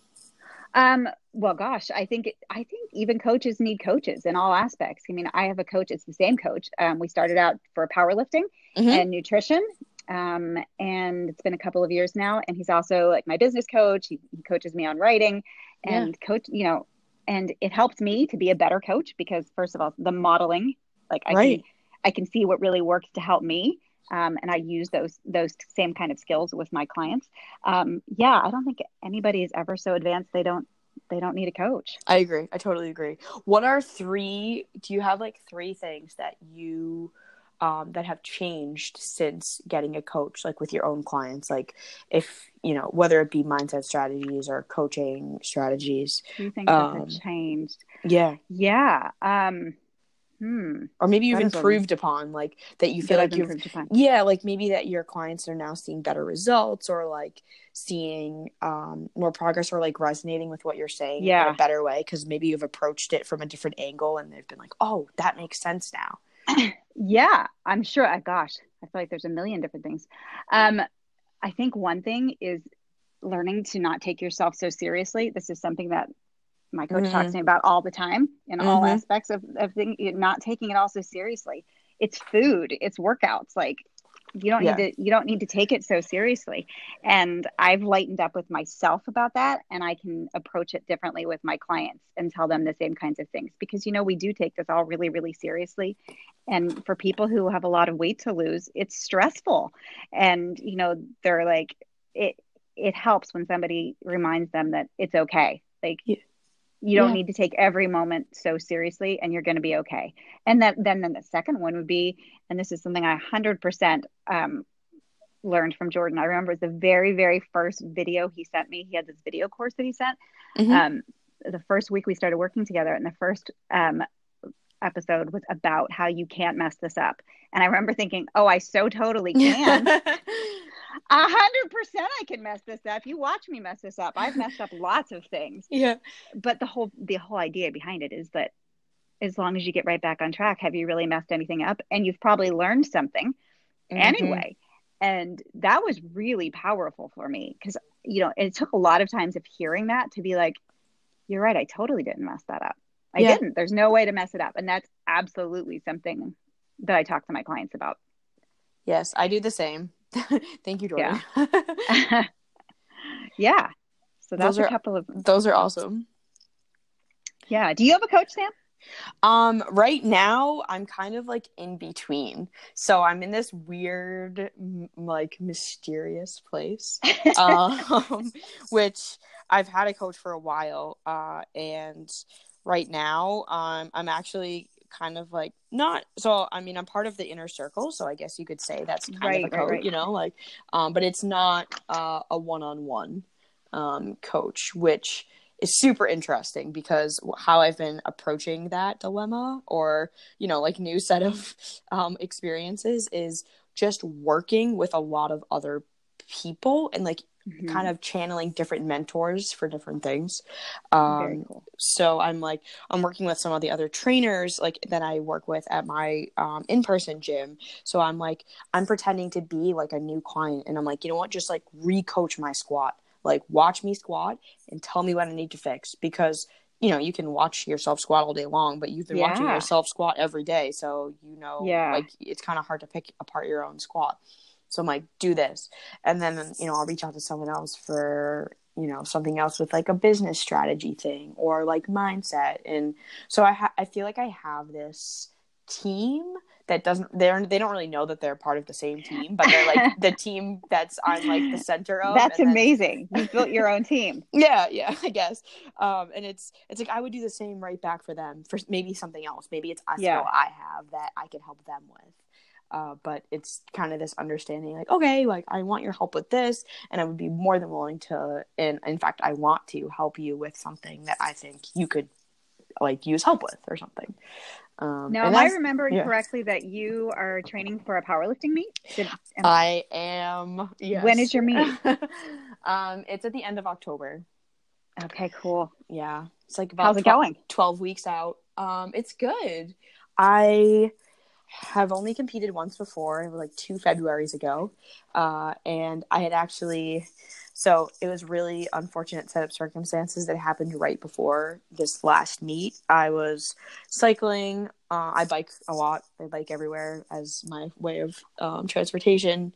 Um, well, gosh, I think I think even coaches need coaches in all aspects. I mean, I have a coach; it's the same coach. Um, we started out for powerlifting mm-hmm. and nutrition, um, and it's been a couple of years now. And he's also like my business coach. He, he coaches me on writing, and yeah. coach, you know, and it helps me to be a better coach because first of all, the modeling, like I right. can I can see what really works to help me um, and I use those those same kind of skills with my clients. Um, yeah, I don't think anybody is ever so advanced they don't they don't need a coach. I agree. I totally agree. What are three? Do you have like three things that you um, that have changed since getting a coach, like with your own clients? Like, if you know, whether it be mindset strategies or coaching strategies. Do you think um, that have changed? Yeah. Yeah. Um, Hmm. Or maybe you've improved upon like that you feel that like you've, yeah, like maybe that your clients are now seeing better results or like seeing um, more progress or like resonating with what you're saying yeah. in a better way because maybe you've approached it from a different angle and they've been like, oh, that makes sense now. yeah, I'm sure. Uh, gosh, I feel like there's a million different things. Um, I think one thing is learning to not take yourself so seriously. This is something that my coach mm-hmm. talks to me about all the time in mm-hmm. all aspects of, of thing, not taking it all so seriously. It's food, it's workouts. Like you don't yeah. need to you don't need to take it so seriously. And I've lightened up with myself about that and I can approach it differently with my clients and tell them the same kinds of things because you know we do take this all really really seriously. And for people who have a lot of weight to lose, it's stressful. And you know, they're like it it helps when somebody reminds them that it's okay. Like yeah you don't yeah. need to take every moment so seriously and you're going to be okay. And that then then the second one would be and this is something i 100% um, learned from jordan. I remember was the very very first video he sent me he had this video course that he sent. Mm-hmm. um, the first week we started working together and the first um, episode was about how you can't mess this up. And i remember thinking oh i so totally can A hundred percent, I can mess this up. You watch me mess this up. I've messed up lots of things. Yeah. But the whole the whole idea behind it is that as long as you get right back on track, have you really messed anything up? And you've probably learned something mm-hmm. anyway. And that was really powerful for me because you know it took a lot of times of hearing that to be like, "You're right. I totally didn't mess that up. I yeah. didn't. There's no way to mess it up." And that's absolutely something that I talk to my clients about. Yes, I do the same. Thank you, Jordan. Yeah. yeah. So that's are, a couple of those are awesome. Yeah. Do you have a coach, Sam? Um, right now I'm kind of like in between. So I'm in this weird, m- like mysterious place, um, which I've had a coach for a while. Uh, and right now, um, I'm actually kind of like not so i mean i'm part of the inner circle so i guess you could say that's kind right, of a coach right, right. you know like um but it's not uh, a one-on-one um coach which is super interesting because how i've been approaching that dilemma or you know like new set of um experiences is just working with a lot of other people and like Mhm. kind of channeling different mentors for different things. Um, cool. so I'm like I'm working with some of the other trainers like that I work with at my um, in-person gym. So I'm like I'm pretending to be like a new client, and I'm like, you know what, just like re-coach my squat. Like watch me squat and tell me what I need to fix because you know you can watch yourself squat all day long, but you've been watching yourself squat every day, so you know Yeah. like it's kind of hard to pick apart your own squat. So I'm like, do this, and then you know I'll reach out to someone else for you know something else with like a business strategy thing or like mindset, and so I ha- I feel like I have this team that doesn't they're they don't really know that they're part of the same team, but they're like the team that's I'm like the center of. That's and then- amazing. You built your own team. yeah yeah i guess um and it's it's like i would do the same right back for them for maybe something else maybe it's a Yeah. skill i have that i can help them with uh, but it's kind of this understanding like okay like i want your help with this and i would be more than willing to and in fact i want to help you with something that i think you could like use help with or something um Now, am I remembering yeah. correctly that you are training for a powerlifting meet? Did, am- i am yes. When is your meet? um it's at the end of october okay, cool. yeah it's like about How's it 12 going? 12 weeks out. Um, it's good. I have only competed once before, like two Februarys ago. Uh, and I had actually, so it was really unfortunate set of circumstances that happened right before this last meet. I was cycling. Uh, I bike a lot. I bike everywhere as my way of um, transportation.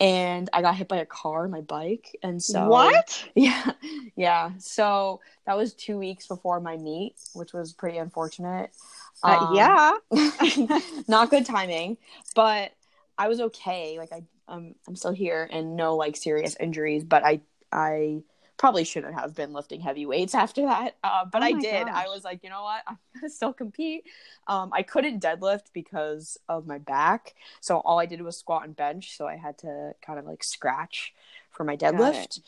And I got hit by a car on my bike. And so what? yeah, yeah. So that was two weeks before my meet, which was pretty unfortunate. Uh, Um, yeah. not good timing, but I was okay. Like I, um, I'm still here and no like serious injuries, but I, I probably shouldn't have been lifting heavy weights after that. Uh, but Oh I did. gosh. I was like, you know what? I'm gonna still compete. Um, I couldn't deadlift because of my back, so all I did was squat and bench. So I had to kind of like scratch for my deadlift.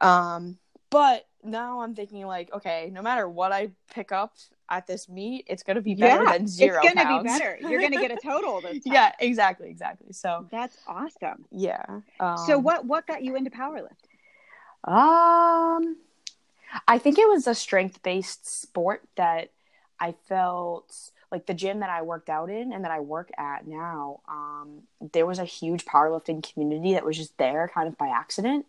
Um, but now I'm thinking like, okay, no matter what I pick up at this meet, it's gonna be better yeah, than zero. It's gonna be better. You're gonna get a total this time. yeah, exactly, exactly. So That's awesome. yeah. Um, so what what got you into powerlifting? Um, I think it was a strength based sport that I felt like the gym that I worked out in and that I work at now. Um, there was a huge powerlifting community that was just there kind of by accident.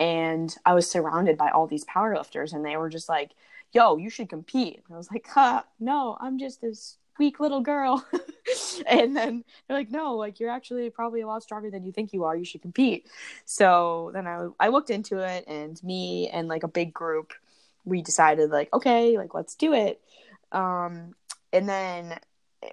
And I was surrounded by all these powerlifters, and they were just like, yo, you should compete. And I was like, huh, no, I'm just this weak little girl. and then they're like, no, like you're actually probably a lot stronger than you think you are. You should compete. So then I, I looked into it, and me and like a big group, we decided like, okay, like let's do it. Um, and then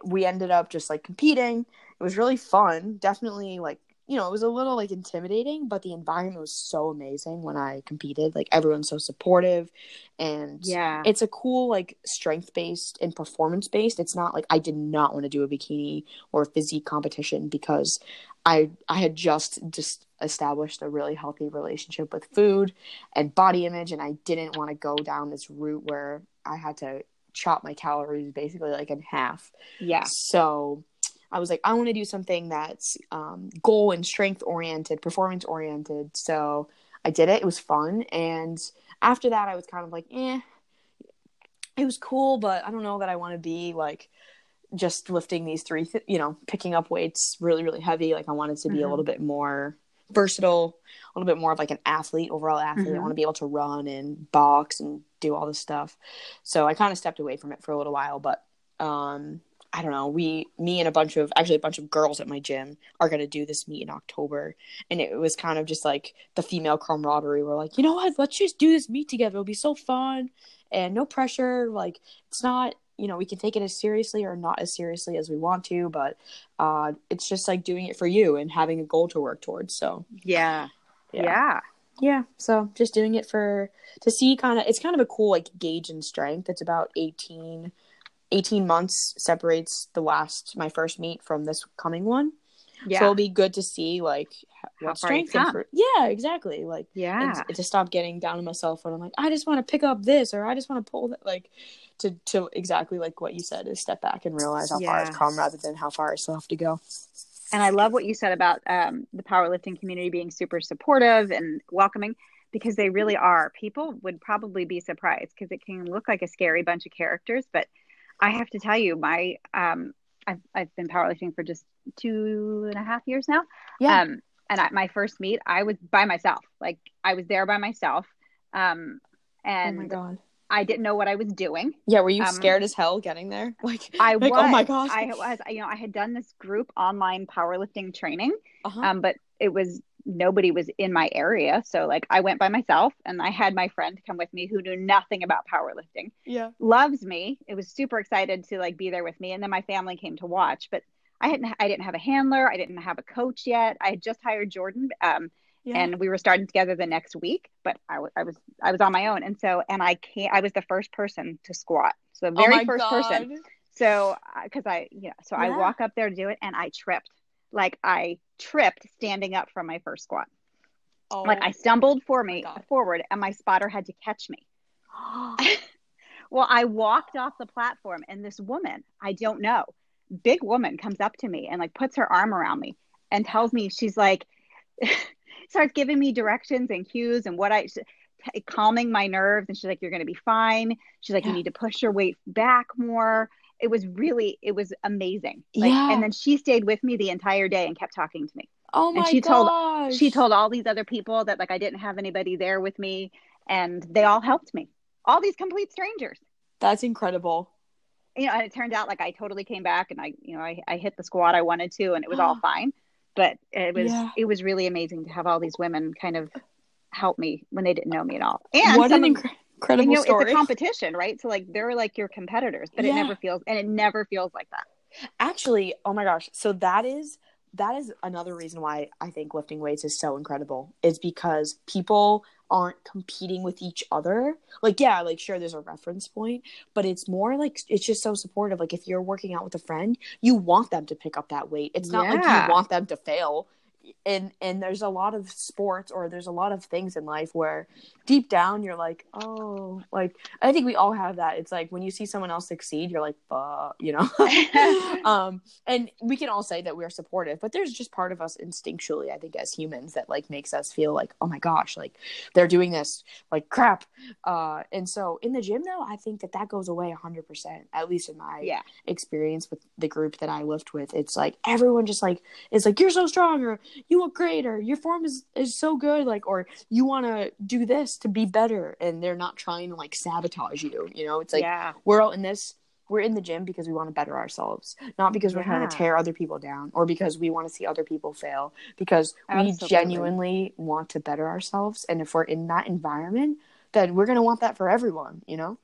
we ended up just like competing. It was really fun. Definitely like you know, it was a little like intimidating, but the environment was so amazing when I competed. Like everyone's so supportive and Yeah. it's a cool like strength based and performance based. It's not like I did not want to do a bikini or a physique competition because I I had just just established a really healthy relationship with food and body image and I didn't want to go down this route where I had to chop my calories basically like in half. yeah. So I was like, I want to do something that's um, goal and strength oriented, performance oriented. So I did it. It was fun. And after that, I was kind of like, eh, it was cool, but I don't know that I want to be like just lifting these three, th- you know, picking up weights really, really heavy. Like I wanted to be a Mhm. little bit more versatile, a little bit more of like an athlete, overall athlete. I Mhm. want to be able to run and box and do all this stuff. So I kind of stepped away from it for a little while, but um I don't know. We, me, and a bunch of actually a bunch of girls at my gym are gonna do this meet in October, and it was kind of just like the female camaraderie. We're like, you know what? Let's just do this meet together. It'll be so fun, and no pressure. Like it's not, you know, we can take it as seriously or not as seriously as we want to, but uh, it's just like doing it for you and having a goal to work towards. So Yeah. Yeah. Yeah. yeah, so just doing it for to see kind of it's kind of a cool like gauge in strength. It's about 18, 18 months separates the last my first meet from this coming one. Yeah. So it'll be good to see like what strength. impro- yeah, exactly. Like yeah. to stop getting down on myself when I'm like I just want to pick up this or I just want to pull that like to to exactly like what you said is step back and realize how far I've Yeah. come rather than how far I still have to go. And I love what you said about um, the powerlifting community being super supportive and welcoming because they really are. People would probably be surprised because it can look like a scary bunch of characters, but I have to tell you, my um, I've I've been powerlifting for just two and a half years now. Yeah. Um, and at my first meet, I was by myself. Like I was there by myself. Um, and oh my god. I didn't know what I was doing. Yeah, were you Um, scared as hell getting there? Like I like, was. oh my gosh. I was. You know, I had done this group online powerlifting training, uh-huh. um, but it was nobody was in my area. So like I went by myself, and I had my friend come with me who knew nothing about powerlifting. yeah. Loves me. It was super excited to like be there with me, and then my family came to watch. But I hadn't. I didn't have a handler. I didn't have a coach yet. I had just hired Jordan. Um, Yeah. and we were starting together the next week but I wa- I was i was on my own and so and i can't i was the first person to squat so the Oh very my first person so because i you know so i walk up there to do it and i tripped like i tripped standing up from my first squat. Oh. like i stumbled for me forward and my spotter had to catch me. Well i walked off the platform and this woman i don't know big woman comes up to me and like puts her arm around me and tells me she's like starts giving me directions and cues and what I calming my nerves. And she's like you're going to be fine. She's like you need to push your weight back more it was really it was amazing. Like, Yeah. and then she stayed with me the entire day and kept talking to me. Oh my and she told- she told all these other people that like i didn't have anybody there with me and they all helped me. All these complete strangers. That's incredible. you know and it turned out like i totally came back and i you know i, I hit the squat i wanted to and it was all fine. But it was Yeah. it was really amazing to have all these women kind of help me when they didn't know me at all. And what an some of- incre- incredible you know story. it's a competition right so like they're like your competitors but Yeah. it never feels and it never feels like that Actually, oh my gosh. So that is that is another reason why I think lifting weights is so incredible is because people aren't competing with each other. Like yeah, like sure there's a reference point, but it's more like it's just so supportive. Like if you're working out with a friend, you want them to pick up that weight. It's not like you want them to fail. And and there's a lot of sports or there's a lot of things in life where deep down you're like, "Oh, like I think we all have that. It's like when you see someone else succeed, you're like, "Fuck," you know. um and we can all say that we're supportive but there's just part of us instinctually i think as humans that like makes us feel like oh my gosh like they're doing this like crap uh and so in the gym though i think that that goes away 100% at least in my yeah experience with the group that i lift with it's like everyone just like is like you're so strong or you look great or your form is is so good like or you want to do this to be better and they're not trying to like sabotage you you know? It's like yeah. we're all in this we're in the gym because we want to better ourselves not because we're trying to tear other people down or because we want to see other people fail because Absolutely. we genuinely want to better ourselves and if we're in that environment then we're going to want that for everyone you know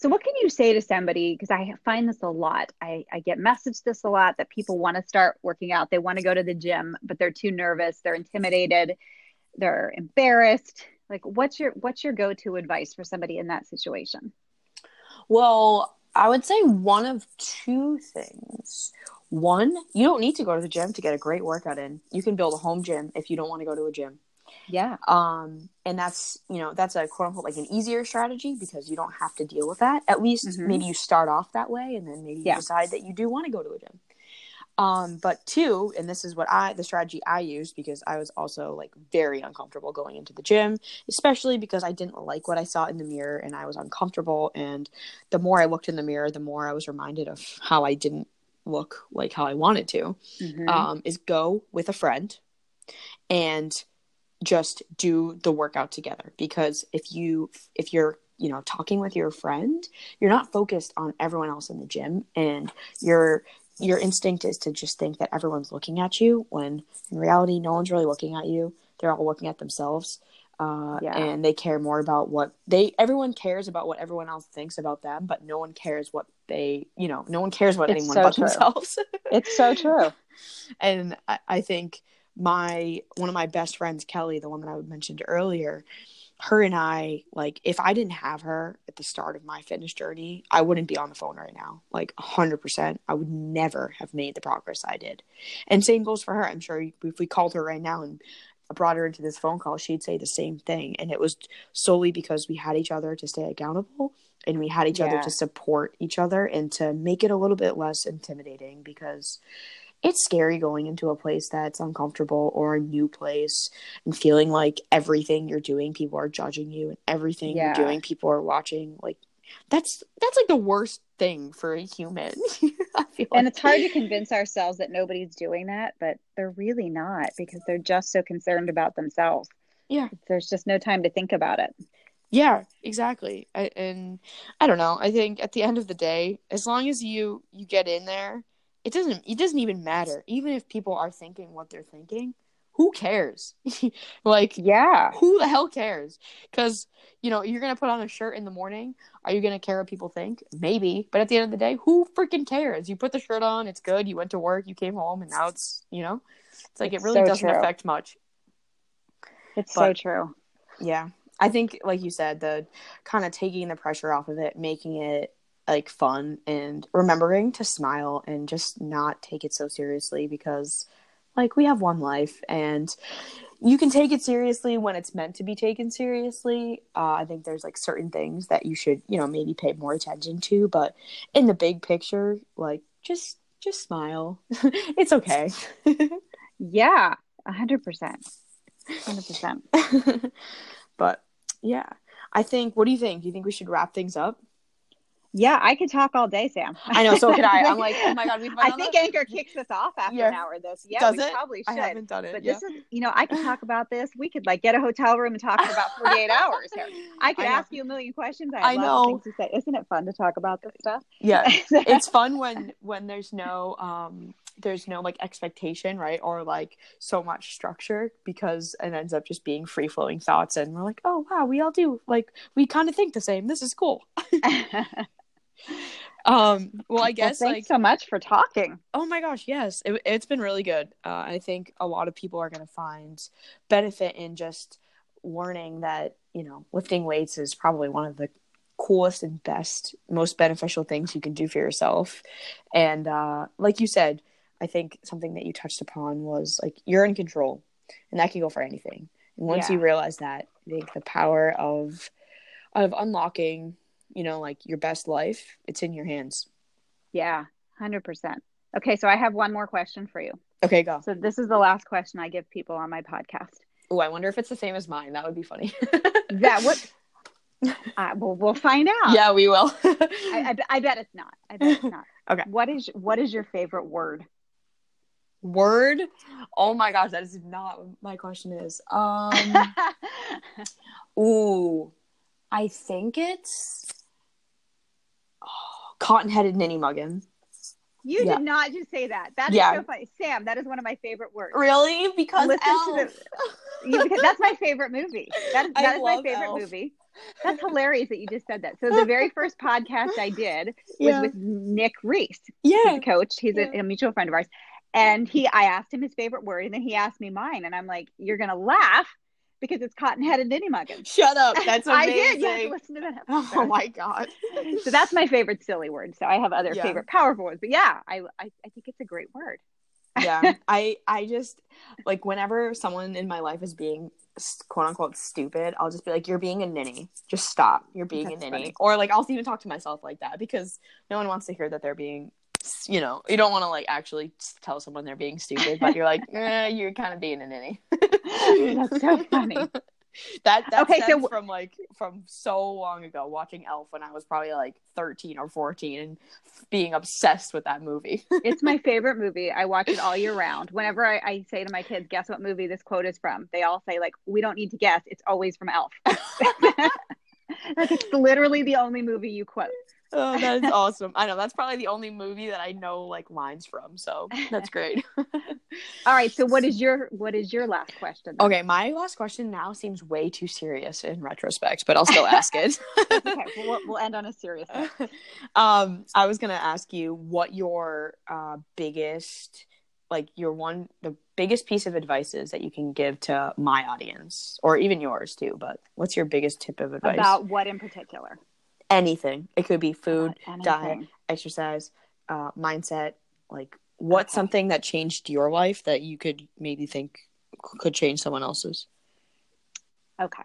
So, what can you say to somebody? Because I find this a lot. I, I get messaged this a lot that people want to start working out. They want to go to the gym, but they're too nervous. They're intimidated. They're embarrassed. Like, what's your what's your go to advice for somebody in that situation? well i would say one of two things one you don't need to go to the gym to get a great workout in you can build a home gym if you don't want to go to a gym Yeah, um and that's you know that's a quote unquote like an easier strategy because you don't have to deal with that at least Mhm. maybe you start off that way and then maybe you Yeah. decide that you do want to go to a gym um but two and this is what i the strategy i used because i was also like very uncomfortable going into the gym especially because i didn't like what i saw in the mirror and i was uncomfortable and the more i looked in the mirror the more i was reminded of how i didn't look like how i wanted to Mhm. um, is go with a friend and just do the workout together because if you if you're you know talking with your friend you're not focused on everyone else in the gym and your your instinct is to just think that everyone's looking at you when in reality no one's really looking at you they're all looking at themselves uh, Yeah. and they care more about what they everyone cares about what everyone else thinks about them but no one cares what they you know no one cares what It's anyone so but true. themselves it's so true. and I, I think my one of my best friends kelly the one that i mentioned earlier her and i like if i didn't have her at the start of my fitness journey i wouldn't be on the phone right now. Like 100% i would never have made the progress i did. And same goes for her. I'm sure if we called her right now and brought her into this phone call she'd say the same thing. And it was solely because we had each other to stay accountable and we had each other to support each other and to make it a little bit less intimidating because it's scary going into a place that's uncomfortable or a new place and feeling like everything you're doing people are judging you and everything Yeah. you're doing people are watching like that's that's like the worst thing for a human And like. it's hard to convince ourselves that nobody's doing that, but they're really not because they're just so concerned about themselves. Yeah. There's just no time to think about it. Yeah, exactly. I, and I don't know. I think at the end of the day, as long as you you get in there, it doesn't it doesn't even matter. Even if people are thinking what they're thinking, who cares? like Yeah. who the hell cares? Cuz you know, you're going to put on a shirt in the morning, are you going to care what people think? Maybe, but at the end of the day, who freaking cares? You put the shirt on, it's good, you went to work, you came home and now it's, you know, it's like it really so doesn't true. affect much. It's so true. Yeah. I think like you said, the kind of taking the pressure off of it, making it like fun and remembering to smile and just not take it so seriously because like we have one life and you can take it seriously when it's meant to be taken seriously. Uh, I think there's like certain things that you should, you know, maybe pay more attention to, but in the big picture, like just just smile. it's okay. Yeah. A hundred percent. Hundred percent. but yeah. I think what do you think? Do you think we should wrap things up? Yeah, I could talk all day, Sam. I know, so could I. I'm like, oh my god, we've I think Anchor kicks us off after Yeah. an hour of this. Yeah, Does we it? probably should. I haven't done it. But yeah. this is, you know, I could talk about this. We could like get a hotel room and talk for about 48 hours here. I could I ask you a million questions. I, I have lots of know. things to say. Isn't it fun to talk about this stuff? yeah. It's fun when when there's no um there's no like expectation, right? Or like so much structure because it ends up just being free flowing thoughts and we're like, oh wow, we all do like we kind of think the same. This is cool. Um well I guess well, like thanks so much for talking. Oh my gosh, yes. It, it's been really good. Uh, I think a lot of people are going to find benefit in just learning that, you know, lifting weights is probably one of the coolest and best, most beneficial things you can do for yourself. And uh, like you said, I think something that you touched upon was like you're in control, and that can go for anything. And once Yeah. you realize that, I think the power of of unlocking, you know, like your best life, it's in your hands. Yeah, 100%. Okay, so I have one more question for you. Okay, go. So this is the last question I give people on my podcast. Oh, I wonder if it's the same as mine. That would be funny. That would. uh, well, we'll find out. yeah, we will. I, I, I bet it's not. I bet it's not. Okay. What is what is your favorite word? Word. Oh my gosh, that is not what my question is. Um. ooh, I think it's cotton-headed ninny muggin. you Yeah. did not just say that. That is Yeah. so funny, Sam. That is one of my favorite words. Really? Because Listen Elf. You- because that's my favorite movie. That is, that is my favorite Elf. movie. That's hilarious that you just said that. So the very first podcast I did was yeah. with Nick Reese. He's yeah. a coach. He's a, a mutual friend of ours. And he, I asked him his favorite word, and then he asked me mine, and I'm like, "You're gonna laugh because it's cotton-headed ninny muggin." Shut up. That's amazing. I did. You have to listen to that. Oh episode. Oh my god. so that's my favorite silly word. So I have other Yeah. favorite powerful words, but yeah, I, I I think it's a great word. yeah i i just like whenever someone in my life is being quote unquote stupid i'll just be like you're being a ninny just stop you're being That's a ninny funny. or like i'll even talk to myself like that because no one wants to hear that they're being you know you don't want to like actually tell someone they're being stupid but you're like eh, you're kind of being a ninny That's so funny. that that Okay, so from like from so long ago watching elf when i was probably like 13 or 14 and being obsessed with that movie It's my favorite movie. I watch it all year round. Whenever I, I say to my kids, "Guess what movie this quote is from?" They all say, "Like we don't need to guess. It's always from Elf." like it's literally the only movie you quote. Oh, that is awesome. I know that's probably the only movie that I know like lines from, so that's great. All right. So what is your what is your last question? then? okay, my last question now seems way too serious in retrospect, but I'll still ask it. okay. We'll, we'll end on a serious note. um, I was gonna ask you what your uh, biggest, like your one, the biggest piece of advice is that you can give to my audience, or even yours too. But what's your biggest tip of advice? About what in particular? Anything. It could be food, diet, exercise, uh, mindset. Like, what's Okay. something that changed your life that you could maybe think could change someone else's? Okay.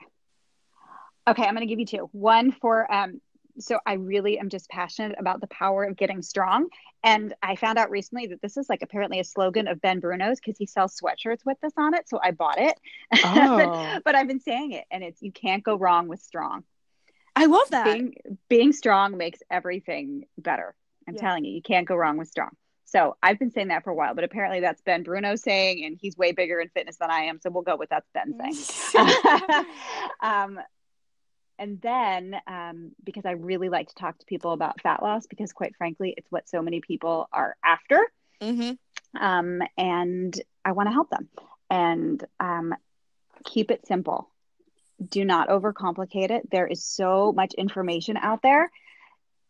Okay, I'm going to give you two. One for um, so I really am just passionate about the power of getting strong. And I found out recently that this is like apparently a slogan of Ben Bruno's because he sells sweatshirts with this on it. So I bought it. Oh. but, but I've been saying it, and it's you can't go wrong with strong. I love that. Being, being strong makes everything better. I'm yeah. telling you, you can't go wrong with strong. So I've been saying that for a while, but apparently that's Ben Bruno saying, and he's way bigger in fitness than I am. So we'll go with that's Ben saying. um, and then um, because I really like to talk to people about fat loss, because quite frankly, it's what so many people are after. Mm-hmm. Um, and I want to help them and um, keep it simple. Do not overcomplicate it. There is so much information out there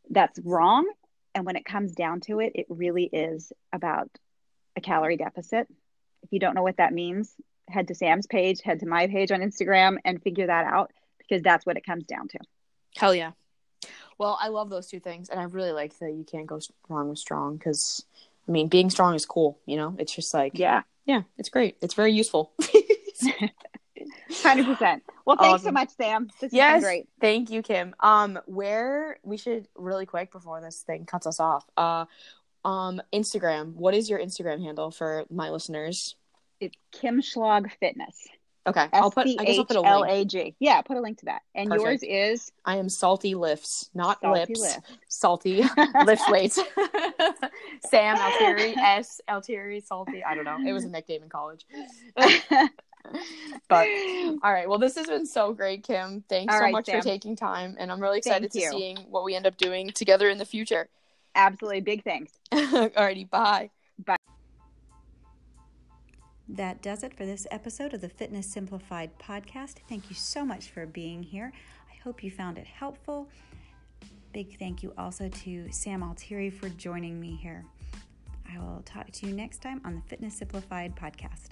that's wrong and when it comes down to it, it really is about a calorie deficit. If you don't know what that means, head to Sam's page, head to my page on Instagram, and figure that out because that's what it comes down to. Hell yeah. Well, I love those two things. And I really like that you can't go wrong with strong because, I mean, being strong is cool. You know, it's just like, yeah, yeah, it's great. It's very useful. Hundred percent. Well, thanks awesome. so much, Sam. This yes, great. Thank you, Kim. Um, where we should really quick before this thing cuts us off. Uh, um, Instagram. What is your Instagram handle for my listeners? It's Kim Schlag Fitness. Okay, I'll put. I guess I'll put a link. Yeah, put a link to that. And Perfect. yours is. I am salty lifts, not salty lips. Lift. Salty lift weights. Sam Altieri S Altieri salty. I don't know. It was a nickname in college. but all right. Well, this has been so great, Kim. Thanks all so right, much Sam. for taking time, and I'm really excited to seeing what we end up doing together in the future. Absolutely, big thanks. Alrighty, bye. Bye. That does it for this episode of the Fitness Simplified podcast. Thank you so much for being here. I hope you found it helpful. Big thank you also to Sam Altieri for joining me here. I will talk to you next time on the Fitness Simplified podcast.